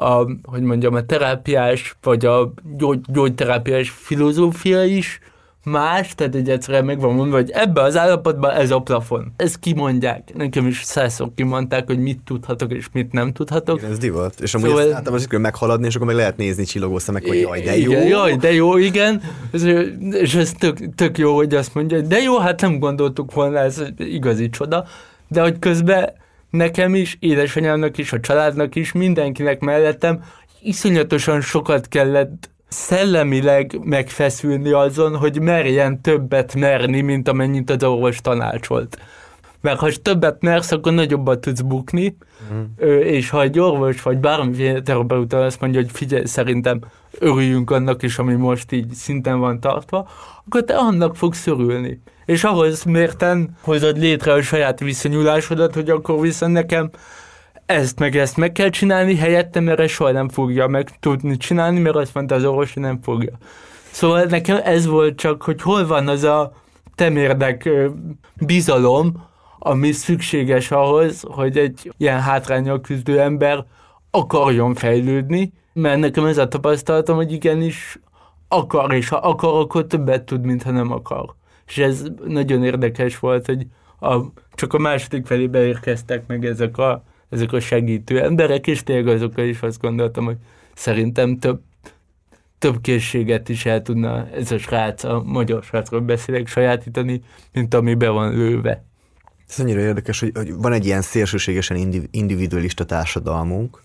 a, hogy mondjam, a terápiás, vagy a gyógy, gyógyterápiás filozófia is más, tehát egy egyszerűen meg van mondva, hogy ebbe az állapotban ez a plafon. Ezt kimondják. Nekem is százszor kimondták, hogy mit tudhatok és mit nem tudhatok.
Igen, ez divat. És amúgy szóval... ezt általában az meghaladni, és akkor meg lehet nézni csillogó szemek, hogy jaj, de jó.
Igen, jaj, de jó, igen. És ez tök, tök jó, hogy azt mondja, hogy de jó, hát nem gondoltuk volna, ez igazi csoda. De hogy közben nekem is, édesanyámnak is, a családnak is, mindenkinek mellettem iszonyatosan sokat kellett szellemileg megfeszülni azon, hogy merjen többet merni, mint amennyit az orvos tanácsolt. Mert ha többet mersz, akkor nagyobbat tudsz bukni, mm. és ha egy orvos vagy bármilyen terapeuta azt mondja, hogy figyelj, szerintem örüljünk annak is, ami most így szinten van tartva, akkor te annak fogsz örülni. És ahhoz mérten hozod létre a saját viszonyulásodat, hogy akkor viszont nekem ezt meg ezt meg kell csinálni, helyettem mert ezt soha nem fogja meg tudni csinálni, mert azt mondta az orvos, hogy nem fogja. Szóval nekem ez volt csak, hogy hol van az a temérdek bizalom, ami szükséges ahhoz, hogy egy ilyen hátrányok küzdő ember akarjon fejlődni, mert nekem ez a tapasztalatom, hogy igenis akar, és ha akar, akkor többet tud, mint ha nem akar. És ez nagyon érdekes volt, hogy a, csak a második felébe érkeztek meg ezek a, ezek a segítő emberek, és tényleg azokkal is azt gondoltam, hogy szerintem több, több készséget is el tudna ez a srác, a magyar srácról beszélek, sajátítani, mint ami be van lőve.
Ez annyira érdekes, hogy, hogy van egy ilyen szélsőségesen individualista társadalmunk,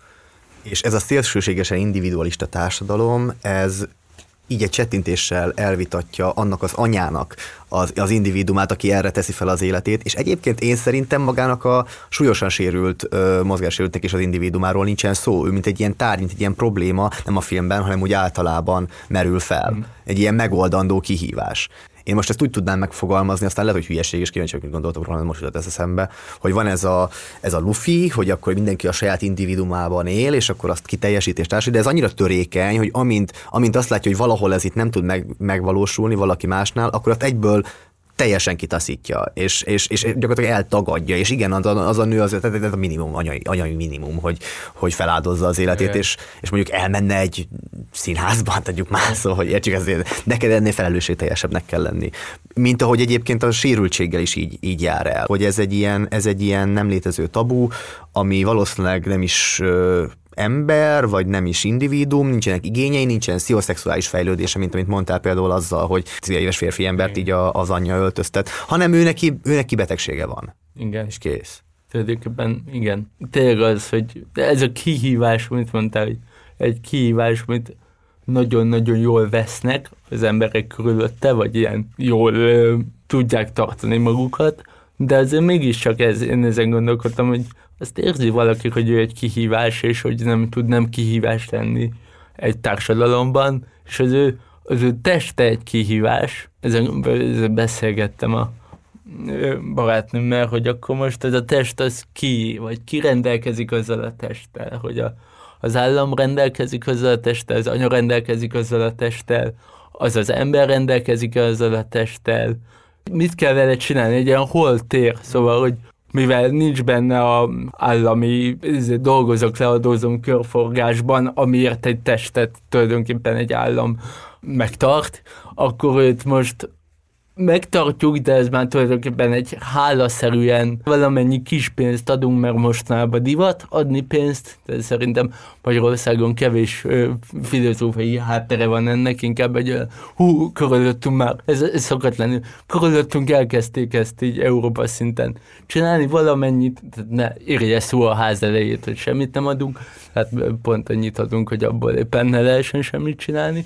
és ez a szélsőségesen individualista társadalom, ez így egy csettintéssel elvitatja annak az anyának az, az individumát, aki erre teszi fel az életét, és egyébként én szerintem magának a súlyosan sérült ö, mozgássérültnek is az individumáról nincsen szó, ő mint egy ilyen tárgy, mint egy ilyen probléma, nem a filmben, hanem úgy általában merül fel. Mm. Egy ilyen megoldandó kihívás. Én most ezt úgy tudnám megfogalmazni, aztán lehet, hogy hülyeség, és kíváncsi, hogy gondoltok róla, most jutott ez eszembe, hogy van ez a, ez a lufi, hogy akkor mindenki a saját individumában él, és akkor azt kiteljesít és de ez annyira törékeny, hogy amint, amint azt látja, hogy valahol ez itt nem tud meg, megvalósulni valaki másnál, akkor azt egyből teljesen kitaszítja, és, és, és gyakorlatilag eltagadja, és igen, az a, az a nő az, az a minimum, anyai, anyai minimum, hogy, hogy feláldozza az életét, és, és mondjuk elmenne egy színházba, tegyük már szó, hogy értsük ezért, neked ennél felelősségteljesebbnek kell lenni. Mint ahogy egyébként a sérültséggel is így, így jár el, hogy ez egy ilyen, ez egy ilyen nem létező tabu, ami valószínűleg nem is ember, vagy nem is individuum, nincsenek igényei, nincsen szioszexuális fejlődése, mint amit mondtál például azzal, hogy éves férfi embert így a, az anyja öltöztet, hanem ő neki, ő neki betegsége van.
Igen.
És kész.
Tulajdonképpen igen. Tényleg az, hogy ez a kihívás, amit mondtál, hogy egy kihívás, amit nagyon-nagyon jól vesznek az emberek körülötte, vagy ilyen jól ö, tudják tartani magukat, de azért mégiscsak ez, én ezen gondolkodtam, hogy azt érzi valaki, hogy ő egy kihívás, és hogy nem tud nem kihívás lenni egy társadalomban, és az ő, az ő teste egy kihívás. Ezen, ezen beszélgettem a barátnőmmel, hogy akkor most ez a test az ki, vagy ki rendelkezik azzal a testtel, hogy a, az állam rendelkezik azzal a testtel, az anya rendelkezik azzal a testtel, az az ember rendelkezik azzal a testtel, mit kell vele csinálni, egy ilyen hol tér, szóval, hogy mivel nincs benne a állami izé, dolgozok, leadózom körforgásban, amiért egy testet tulajdonképpen egy állam megtart, akkor őt most megtartjuk, de ez már tulajdonképpen egy hálaszerűen valamennyi kis pénzt adunk, mert mostanában divat adni pénzt, de szerintem Magyarországon kevés ö, filozófiai háttere van ennek, inkább egy hú, körülöttünk már, ez, ez szokott lenni, körülöttünk elkezdték ezt így Európa szinten csinálni valamennyit, ne érje szó a ház elejét, hogy semmit nem adunk, hát pont annyit adunk, hogy abból éppen ne lehessen semmit csinálni.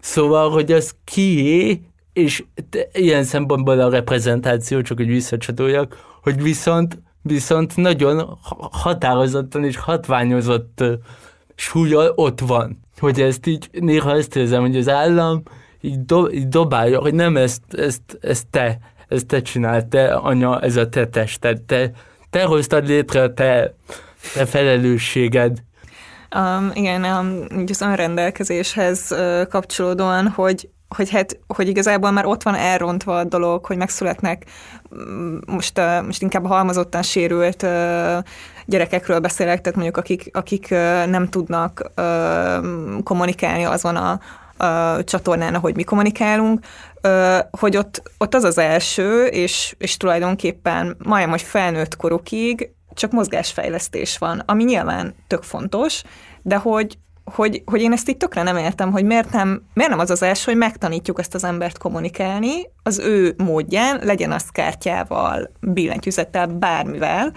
Szóval, hogy az kié, és ilyen szempontból a reprezentáció, csak hogy visszacsatoljak, hogy viszont, viszont nagyon határozottan és hatványozott súlyal ott van. Hogy ezt így néha ezt érzem, hogy az állam így, do, így dobálja, hogy nem ezt, ezt, ezt te, ezt te csináld, te anya, ez a te tested, te, te hoztad létre a te, te felelősséged.
Um, igen, um, az önrendelkezéshez uh, kapcsolódóan, hogy hogy hát, hogy igazából már ott van elrontva a dolog, hogy megszületnek mm, most, most inkább halmazottan sérült gyerekekről beszélek, tehát mondjuk akik, akik nem tudnak kommunikálni azon a, a csatornán, ahogy mi kommunikálunk, hogy ott, ott az az első, és, és tulajdonképpen majdnem, hogy felnőtt korukig csak mozgásfejlesztés van, ami nyilván tök fontos, de hogy, hogy, hogy én ezt így tökre nem értem, hogy miért nem, miért nem az az első, hogy megtanítjuk ezt az embert kommunikálni az ő módján, legyen az kártyával, billentyűzettel, bármivel,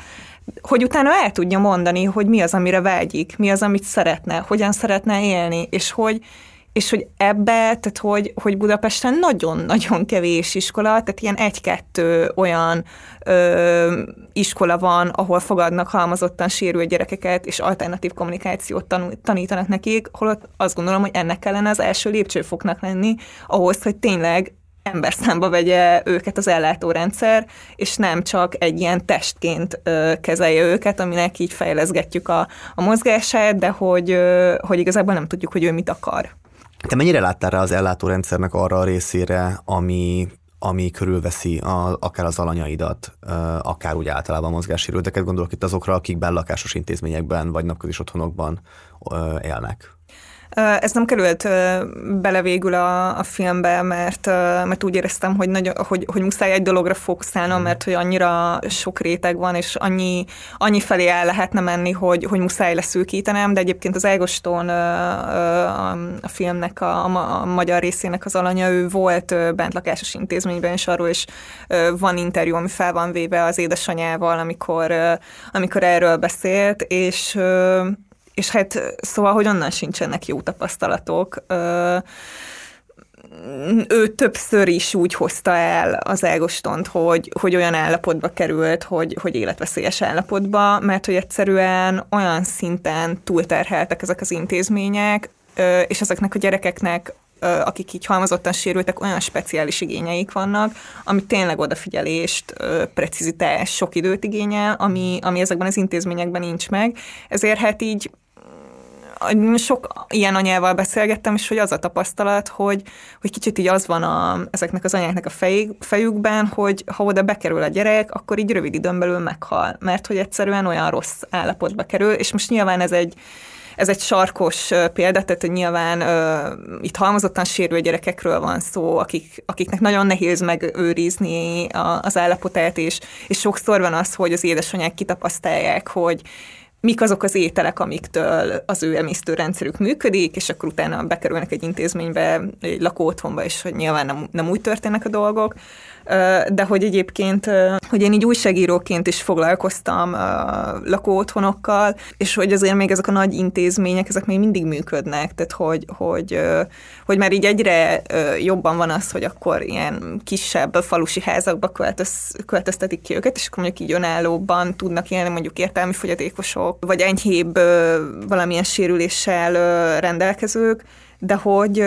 hogy utána el tudja mondani, hogy mi az, amire vágyik, mi az, amit szeretne, hogyan szeretne élni, és hogy, és hogy ebbe, tehát hogy, hogy Budapesten nagyon-nagyon kevés iskola, tehát ilyen egy-kettő olyan ö, iskola van, ahol fogadnak halmazottan sérült gyerekeket, és alternatív kommunikációt tanul, tanítanak nekik, holott azt gondolom, hogy ennek kellene az első lépcsőfoknak lenni, ahhoz, hogy tényleg ember számba vegye őket az ellátórendszer, és nem csak egy ilyen testként ö, kezelje őket, aminek így fejleszgetjük a, a mozgását, de hogy, ö, hogy igazából nem tudjuk, hogy ő mit akar.
Te mennyire láttál rá az ellátórendszernek arra a részére, ami ami körülveszi a, akár az alanyaidat, akár úgy általában mozgássérülteket, gondolok itt azokra, akik bellakásos intézményekben vagy napközis otthonokban élnek.
Ez nem került bele végül a, a filmbe, mert, mert úgy éreztem, hogy, nagy, hogy, hogy muszáj egy dologra fókuszálnom, mert hogy annyira sok réteg van, és annyi, annyi felé el lehetne menni, hogy, hogy muszáj leszűkítenem, de egyébként az Ágoston a, filmnek a, a magyar részének az alanya, ő volt bent lakásos intézményben, és arról is van interjú, ami fel van véve az édesanyával, amikor, amikor erről beszélt, és és hát szóval, hogy onnan sincsenek jó tapasztalatok. Ő többször is úgy hozta el az Ágostont, hogy, hogy olyan állapotba került, hogy, hogy életveszélyes állapotba, mert hogy egyszerűen olyan szinten túlterheltek ezek az intézmények, és ezeknek a gyerekeknek akik így halmozottan sérültek, olyan speciális igényeik vannak, ami tényleg odafigyelést, precizitás, sok időt igényel, ami, ami ezekben az intézményekben nincs meg. Ezért hát így sok ilyen anyával beszélgettem, és hogy az a tapasztalat, hogy, hogy kicsit így az van a, ezeknek az anyáknak a fej, fejükben, hogy ha oda bekerül a gyerek, akkor így rövid időn belül meghal, mert hogy egyszerűen olyan rossz állapotba kerül, és most nyilván ez egy ez egy sarkos példa, tehát hogy nyilván uh, itt halmozottan sérülő gyerekekről van szó, akik, akiknek nagyon nehéz megőrizni a, az állapotát, és, és sokszor van az, hogy az édesanyák kitapasztalják, hogy mik azok az ételek, amiktől az ő emésztőrendszerük működik, és akkor utána bekerülnek egy intézménybe, egy lakóotthonba, és hogy nyilván nem, nem úgy történnek a dolgok de hogy egyébként, hogy én így újságíróként is foglalkoztam lakóotthonokkal, és hogy azért még ezek a nagy intézmények, ezek még mindig működnek, tehát hogy, hogy, hogy már így egyre jobban van az, hogy akkor ilyen kisebb falusi házakba költöz, költöztetik ki őket, és akkor mondjuk így önállóban tudnak élni mondjuk értelmi fogyatékosok, vagy enyhébb valamilyen sérüléssel rendelkezők, de hogy,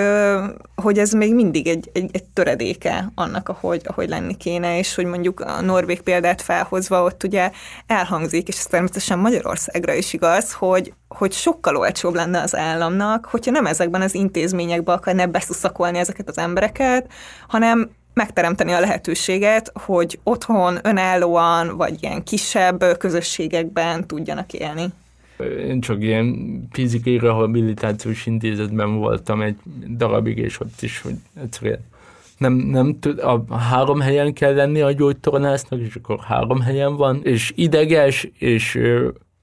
hogy ez még mindig egy, egy, egy töredéke annak, ahogy, ahogy lenni kéne, és hogy mondjuk a Norvég példát felhozva ott ugye elhangzik, és ez természetesen Magyarországra is igaz, hogy, hogy sokkal olcsóbb lenne az államnak, hogyha nem ezekben az intézményekben akarne beszuszakolni ezeket az embereket, hanem megteremteni a lehetőséget, hogy otthon, önállóan, vagy ilyen kisebb közösségekben tudjanak élni.
Én csak ilyen fizikai rehabilitációs intézetben voltam egy darabig, és ott is, hogy egyszerűen nem, nem tud, a három helyen kell lenni a gyógytornásznak, és akkor három helyen van, és ideges, és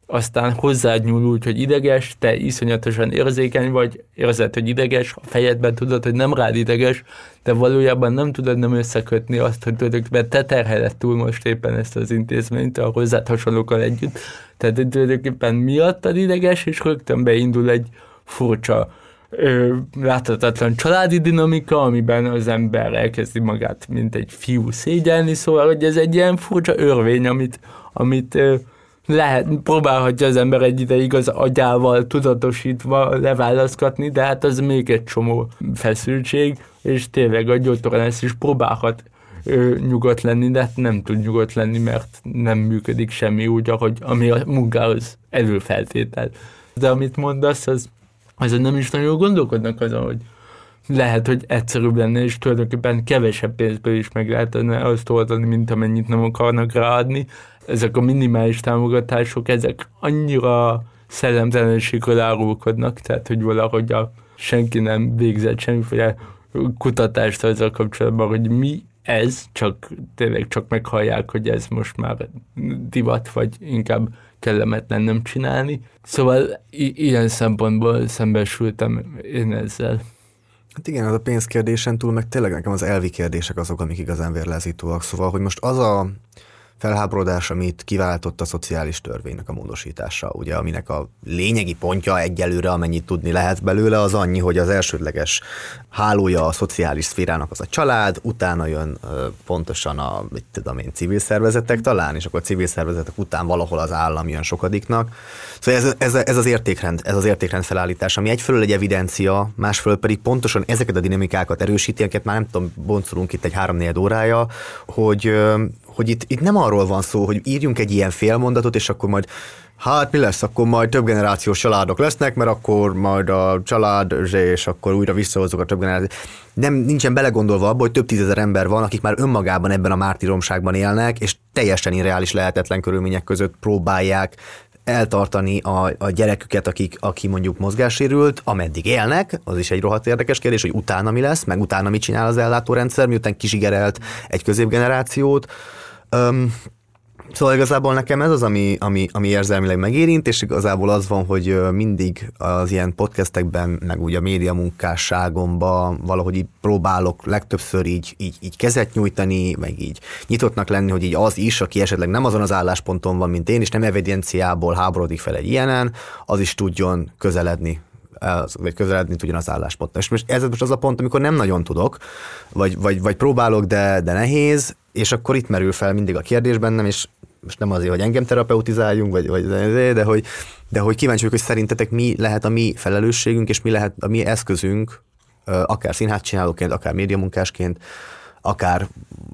aztán hozzád nyúl úgy, hogy ideges, te iszonyatosan érzékeny vagy, érzed, hogy ideges, a fejedben tudod, hogy nem rád ideges, de valójában nem tudod nem összekötni azt, hogy tulajdonképpen te terheled túl most éppen ezt az intézményt a hozzád hasonlókkal együtt. Tehát tulajdonképpen miattad ideges, és rögtön beindul egy furcsa ö, láthatatlan családi dinamika, amiben az ember elkezdi magát, mint egy fiú szégyelni, szóval, hogy ez egy ilyen furcsa örvény, amit, amit ö, lehet, próbálhatja az ember egy ideig az agyával tudatosítva leválasztgatni, de hát az még egy csomó feszültség, és tényleg a gyógytornász is próbálhat ő, nyugodt lenni, de hát nem tud nyugodt lenni, mert nem működik semmi úgy, ahogy ami a munkához előfeltétel. De amit mondasz, az, az nem is nagyon gondolkodnak azon, hogy lehet, hogy egyszerűbb lenne, és tulajdonképpen kevesebb pénzből is meg lehetne azt oldani, mint amennyit nem akarnak ráadni, ezek a minimális támogatások, ezek annyira szellemtelenségről árulkodnak, tehát hogy valahogy a, senki nem végzett semmiféle kutatást azzal kapcsolatban, hogy mi ez, csak tényleg csak meghallják, hogy ez most már divat, vagy inkább kellemetlen nem csinálni. Szóval i- ilyen szempontból szembesültem én ezzel.
Hát igen, az a pénzkérdésen túl, meg tényleg nekem az elvi kérdések azok, amik igazán vérlázítóak. Szóval, hogy most az a felháborodás, amit kiváltott a szociális törvénynek a módosítása, ugye, aminek a lényegi pontja egyelőre, amennyit tudni lehet belőle, az annyi, hogy az elsődleges hálója a szociális szférának az a család, utána jön pontosan a, mit tudom én, civil szervezetek talán, és akkor a civil szervezetek után valahol az állam jön sokadiknak. Szóval ez, ez, ez, az értékrend, ez az értékrend felállítás, ami egyfelől egy evidencia, másfelől pedig pontosan ezeket a dinamikákat erősíti, amiket már nem tudom, boncolunk itt egy három órája, hogy, hogy itt, itt nem arról van szó, hogy írjunk egy ilyen félmondatot, és akkor majd Hát mi lesz, akkor majd több generációs családok lesznek, mert akkor majd a család, és akkor újra visszahozzuk a több generációt. Nem, nincsen belegondolva abba, hogy több tízezer ember van, akik már önmagában ebben a mártíromságban élnek, és teljesen irreális lehetetlen körülmények között próbálják eltartani a, a gyereküket, akik, aki mondjuk mozgássérült, ameddig élnek, az is egy rohadt érdekes kérdés, hogy utána mi lesz, meg utána mit csinál az ellátórendszer, miután kisigerelt egy középgenerációt. Um, Szóval igazából nekem ez az, ami, ami, ami érzelmileg megérint, és igazából az van, hogy mindig az ilyen podcastekben, meg úgy a média munkásságomban valahogy így próbálok legtöbbször így, így, így kezet nyújtani, meg így nyitottnak lenni, hogy így az is, aki esetleg nem azon az állásponton van, mint én, és nem evidenciából háborodik fel egy ilyenen, az is tudjon közeledni vagy közeledni tudjon az állásponttal. És most ez most az a pont, amikor nem nagyon tudok, vagy, vagy, vagy próbálok, de, de nehéz, és akkor itt merül fel mindig a kérdés bennem, és most nem azért, hogy engem terapeutizáljunk, vagy, vagy de, hogy, de hogy kíváncsi vagyok, hogy szerintetek mi lehet a mi felelősségünk, és mi lehet a mi eszközünk akár színházcsinálóként, akár médiamunkásként, akár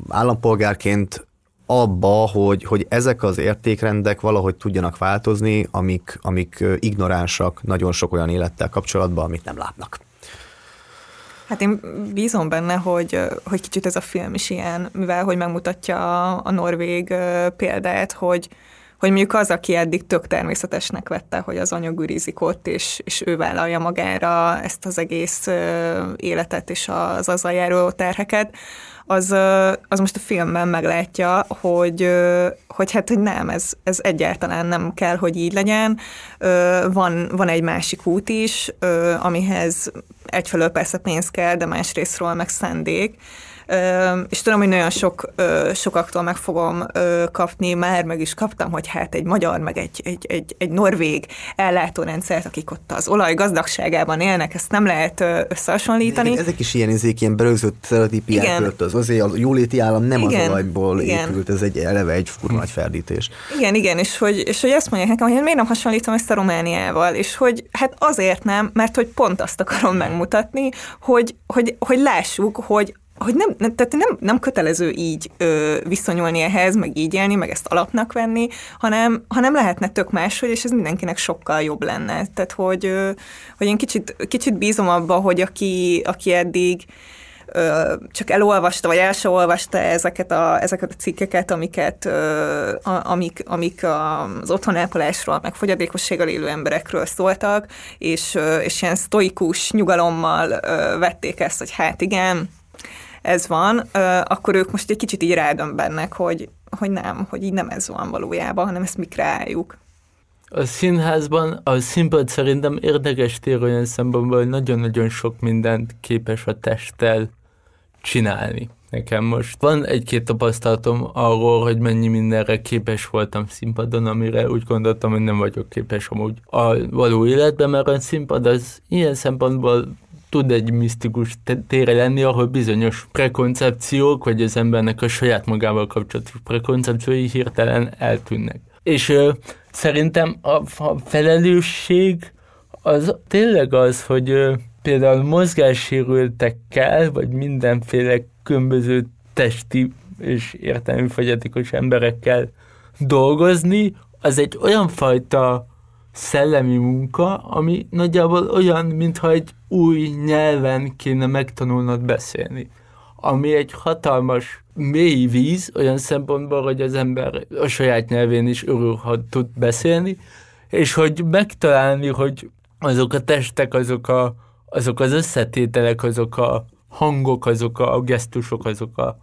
állampolgárként abba, hogy, hogy ezek az értékrendek valahogy tudjanak változni, amik, amik ignoránsak nagyon sok olyan élettel kapcsolatban, amit nem látnak.
Hát én bízom benne, hogy, hogy kicsit ez a film is ilyen, mivel hogy megmutatja a, a norvég példát, hogy, hogy mondjuk az, aki eddig tök természetesnek vette, hogy az anya gürizik ott, és, és ő vállalja magára ezt az egész életet és az azzal járó terheket, az, az most a filmben meglátja, hogy, hogy hát hogy nem, ez, ez egyáltalán nem kell, hogy így legyen. Van, van egy másik út is, amihez egyfelől persze pénz kell, de másrésztről meg szendék és tudom, hogy nagyon sok, sokaktól meg fogom kapni, már meg is kaptam, hogy hát egy magyar, meg egy, egy, egy, egy norvég ellátórendszert, akik ott az olaj gazdagságában élnek, ezt nem lehet összehasonlítani.
Ezek is ilyen izék, ilyen berögzött sztereotípiák az azért a jóléti állam nem igen, az olajból igen. épült, ez egy eleve egy furma nagy ferdítés.
Igen, igen, és hogy, és hogy ezt mondják nekem, hogy miért nem hasonlítom ezt a Romániával, és hogy hát azért nem, mert hogy pont azt akarom megmutatni, hogy, hogy, hogy lássuk, hogy hogy nem, nem, tehát nem, nem kötelező így ö, viszonyulni ehhez, meg így élni, meg ezt alapnak venni, hanem, hanem lehetne tök máshogy, és ez mindenkinek sokkal jobb lenne. Tehát, hogy, ö, hogy én kicsit, kicsit bízom abba, hogy aki, aki eddig ö, csak elolvasta, vagy el se olvasta ezeket a, ezeket a cikkeket, amiket, ö, amik, amik az otthonápolásról, meg fogyatékossággal élő emberekről szóltak, és, ö, és ilyen sztoikus nyugalommal ö, vették ezt, hogy hát igen, ez van, akkor ők most egy kicsit így rádömbennek, hogy, hogy nem, hogy így nem ez van valójában, hanem ezt mi kreáljuk.
A színházban a színpad szerintem érdekes tér olyan szempontból, hogy nagyon-nagyon sok mindent képes a testtel csinálni. Nekem most van egy-két tapasztalatom arról, hogy mennyi mindenre képes voltam színpadon, amire úgy gondoltam, hogy nem vagyok képes amúgy a való életben, mert a színpad az ilyen szempontból tud egy misztikus tére lenni, ahol bizonyos prekoncepciók, vagy az embernek a saját magával kapcsolatos prekoncepciói hirtelen eltűnnek. És ö, szerintem a, a felelősség az tényleg az, hogy ö, például mozgássérültekkel, vagy mindenféle különböző testi és értelmi fogyatékos emberekkel dolgozni, az egy olyan fajta szellemi munka, ami nagyjából olyan, mintha egy új nyelven kéne megtanulnod beszélni. Ami egy hatalmas mély víz, olyan szempontból, hogy az ember a saját nyelvén is örül, ha tud beszélni, és hogy megtalálni, hogy azok a testek, azok, a, azok az összetételek, azok a hangok, azok a gesztusok, azok a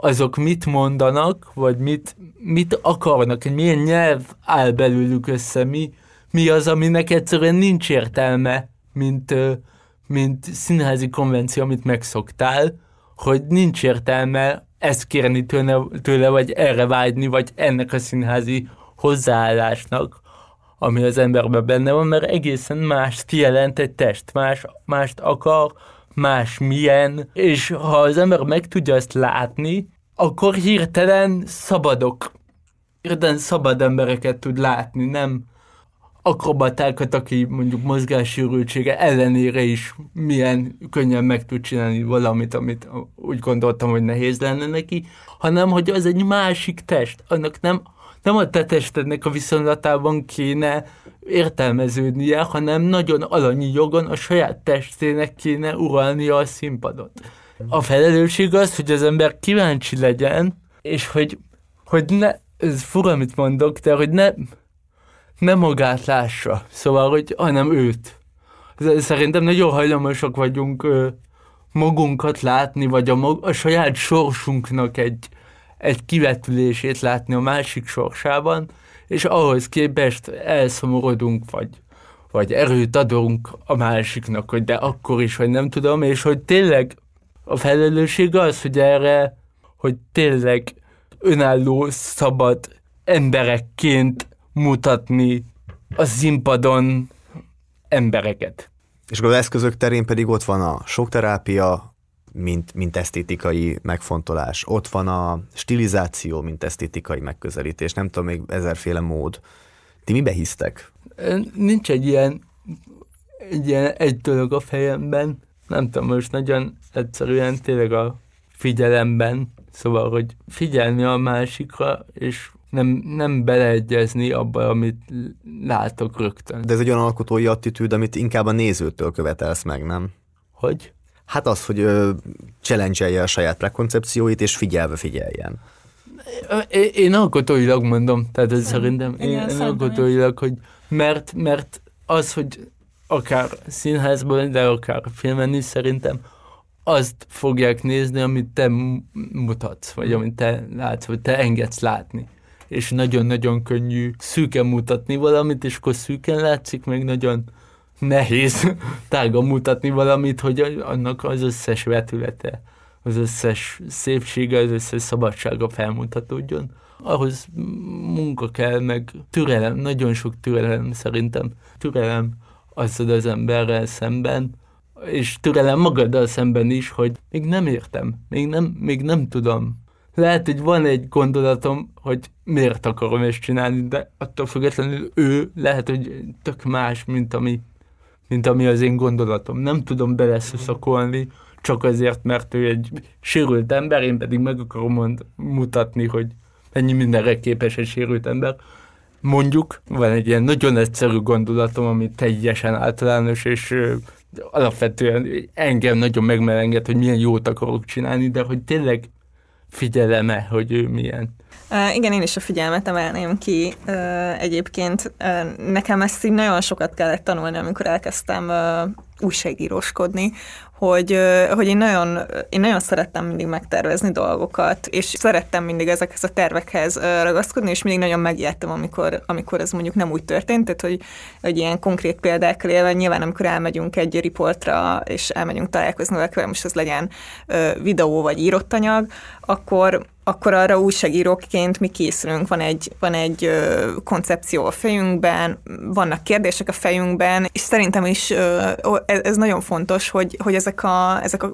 azok mit mondanak, vagy mit, mit akarnak, milyen nyelv áll belőlük össze, mi, mi az, aminek egyszerűen nincs értelme, mint, mint színházi konvenció, amit megszoktál, hogy nincs értelme ezt kérni tőle, tőle, vagy erre vágyni, vagy ennek a színházi hozzáállásnak, ami az emberben benne van, mert egészen más jelent egy test, más, mást akar, más milyen, és ha az ember meg tudja ezt látni, akkor hirtelen szabadok. Hirtelen szabad embereket tud látni, nem, akrobatákat, aki mondjuk mozgássérültsége ellenére is milyen könnyen meg tud csinálni valamit, amit úgy gondoltam, hogy nehéz lenne neki, hanem hogy az egy másik test. Annak nem, nem a te testednek a viszonylatában kéne értelmeződnie, hanem nagyon alanyi jogon a saját testének kéne uralnia a színpadot. A felelősség az, hogy az ember kíváncsi legyen, és hogy, hogy ne, ez fura, amit mondok, de hogy ne, nem magát lássa, szóval, hogy, hanem őt. Szerintem nagyon hajlamosak vagyunk magunkat látni, vagy a, mag, a saját sorsunknak egy, egy kivetülését látni a másik sorsában, és ahhoz képest elszomorodunk, vagy, vagy erőt adunk a másiknak, hogy de akkor is, vagy nem tudom, és hogy tényleg a felelősség az, hogy erre, hogy tényleg önálló, szabad emberekként mutatni a színpadon embereket.
És az eszközök terén pedig ott van a sokterápia, mint, mint esztétikai megfontolás. Ott van a stilizáció, mint esztétikai megközelítés. Nem tudom, még ezerféle mód. Ti mibe hisztek?
Nincs egy ilyen, egy ilyen egy dolog a fejemben. nem tudom, most nagyon egyszerűen tényleg a figyelemben, szóval, hogy figyelni a másikra, és nem, nem beleegyezni abba, amit látok rögtön.
De ez egy olyan alkotói attitűd, amit inkább a nézőtől követelsz meg, nem?
Hogy?
Hát az, hogy challenge a saját prekoncepcióit, és figyelve figyeljen.
Én alkotóilag mondom, tehát ez szerintem, én, én alkotóilag, hogy mert, mert az, hogy akár színházban, de akár filmen is szerintem azt fogják nézni, amit te mutatsz, vagy amit te látsz, vagy te engedsz látni. És nagyon-nagyon könnyű szűken mutatni valamit, és akkor szűken látszik, meg nagyon nehéz tágan mutatni valamit, hogy annak az összes vetülete, az összes szépsége, az összes szabadsága felmutatódjon. Ahhoz munka kell, meg türelem, nagyon sok türelem szerintem. Türelem azzal az emberrel szemben, és türelem magaddal szemben is, hogy még nem értem, még nem, még nem tudom. Lehet, hogy van egy gondolatom, hogy miért akarom ezt csinálni, de attól függetlenül ő lehet, hogy tök más, mint ami, mint ami az én gondolatom. Nem tudom beleszuszakolni, csak azért, mert ő egy sérült ember, én pedig meg akarom mond, mutatni, hogy mennyi mindenre képes egy sérült ember. Mondjuk, van egy ilyen nagyon egyszerű gondolatom, ami teljesen általános, és alapvetően engem nagyon megmelenged, hogy milyen jót akarok csinálni, de hogy tényleg figyeleme, hogy ő milyen.
Igen, én is a figyelmet emelném ki. Egyébként nekem ezt így nagyon sokat kellett tanulni, amikor elkezdtem újságíróskodni, hogy, hogy én, nagyon, én nagyon szerettem mindig megtervezni dolgokat, és szerettem mindig ezekhez a tervekhez ragaszkodni, és mindig nagyon megijedtem, amikor, amikor ez mondjuk nem úgy történt, tehát hogy, hogy ilyen konkrét példákkal élve, nyilván amikor elmegyünk egy riportra, és elmegyünk találkozni valakivel, most ez legyen videó vagy írott anyag, akkor akkor arra újságíróként mi készülünk, van egy, van egy ö, koncepció a fejünkben, vannak kérdések a fejünkben, és szerintem is ö, ez, ez nagyon fontos, hogy, hogy ezek, a, ezek a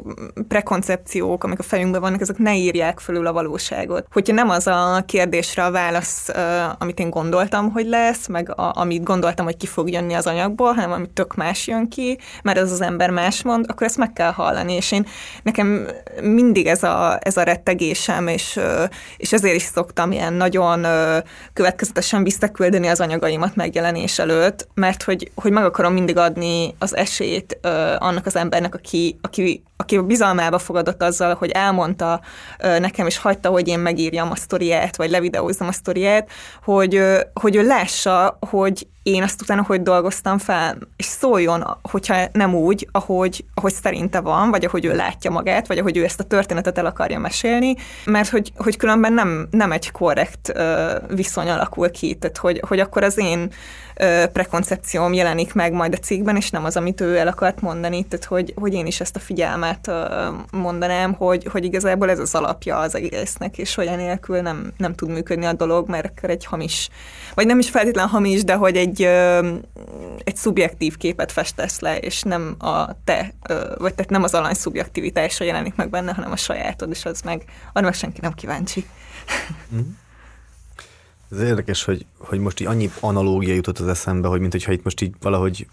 prekoncepciók, amik a fejünkben vannak, ezek ne írják fölül a valóságot. Hogyha nem az a kérdésre a válasz, ö, amit én gondoltam, hogy lesz, meg a, amit gondoltam, hogy ki fog jönni az anyagból, hanem amit tök más jön ki, mert az az ember más mond, akkor ezt meg kell hallani, és én nekem mindig ez a, ez a rettegésem, és és ezért is szoktam ilyen nagyon következetesen visszaküldeni az anyagaimat megjelenés előtt, mert hogy, hogy meg akarom mindig adni az esélyt annak az embernek, aki, aki, aki bizalmába fogadott azzal, hogy elmondta nekem, és hagyta, hogy én megírjam a sztoriát, vagy levideózzam a sztoriát, hogy, hogy ő lássa, hogy én azt utána hogy dolgoztam fel, és szóljon, hogyha nem úgy, ahogy, ahogy szerinte van, vagy ahogy ő látja magát, vagy ahogy ő ezt a történetet el akarja mesélni, mert hogy, hogy különben nem, nem egy korrekt uh, viszony alakul ki, tehát hogy, hogy akkor az én prekoncepcióm jelenik meg majd a cikkben, és nem az, amit ő el akart mondani, tehát hogy, hogy én is ezt a figyelmet mondanám, hogy, hogy igazából ez az alapja az egésznek, és hogy enélkül nem, nem tud működni a dolog, mert akkor egy hamis, vagy nem is feltétlen hamis, de hogy egy, egy szubjektív képet festesz le, és nem a te, vagy tehát nem az alany szubjektivitása jelenik meg benne, hanem a sajátod, és az meg, arra meg senki nem kíváncsi. Mm.
Ez érdekes, hogy, hogy most így annyi analógia jutott az eszembe, hogy mint hogyha itt most így valahogy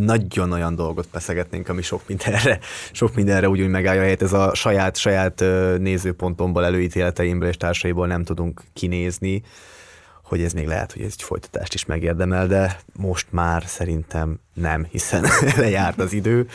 nagyon olyan dolgot beszegetnénk, ami sok mindenre, sok mindenre úgy, úgy megállja helyet. Ez a saját, saját nézőpontomból, előítéleteimből és társaiból nem tudunk kinézni hogy ez még lehet, hogy ez egy folytatást is megérdemel, de most már szerintem nem, hiszen lejárt az idő.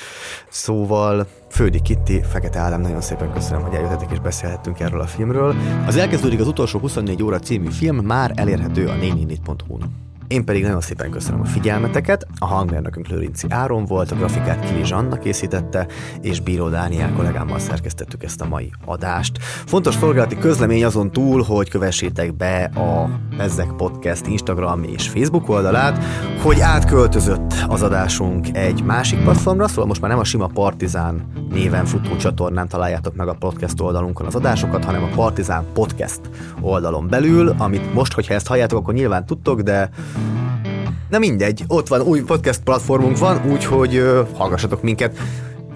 Szóval Fődi Kitti, Fekete Ádám, nagyon szépen köszönöm, hogy eljöttetek és beszélhettünk erről a filmről. Az elkezdődik az utolsó 24 óra című film, már elérhető a 444.hu-n. Én pedig nagyon szépen köszönöm a figyelmeteket. A hangmérnökünk Lőrinci Áron volt, a grafikát Kili Zsanna készítette, és Bíró Dániel kollégámmal szerkesztettük ezt a mai adást. Fontos szolgálati közlemény azon túl, hogy kövessétek be a Bezzek Podcast Instagram és Facebook oldalát, hogy átköltözött az adásunk egy másik platformra, szóval most már nem a sima Partizán néven futó csatornán találjátok meg a podcast oldalunkon az adásokat, hanem a Partizán Podcast oldalon belül, amit most, hogyha ezt halljátok, akkor nyilván tudtok, de Na mindegy, ott van, új podcast platformunk van, úgyhogy uh, hallgassatok minket.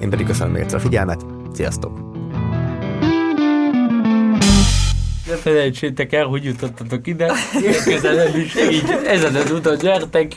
Én pedig köszönöm még egyszer a figyelmet. Sziasztok!
Ne felejtsétek el, hogy jutottatok ide, érkezelem is így, ezen az úton gyertek.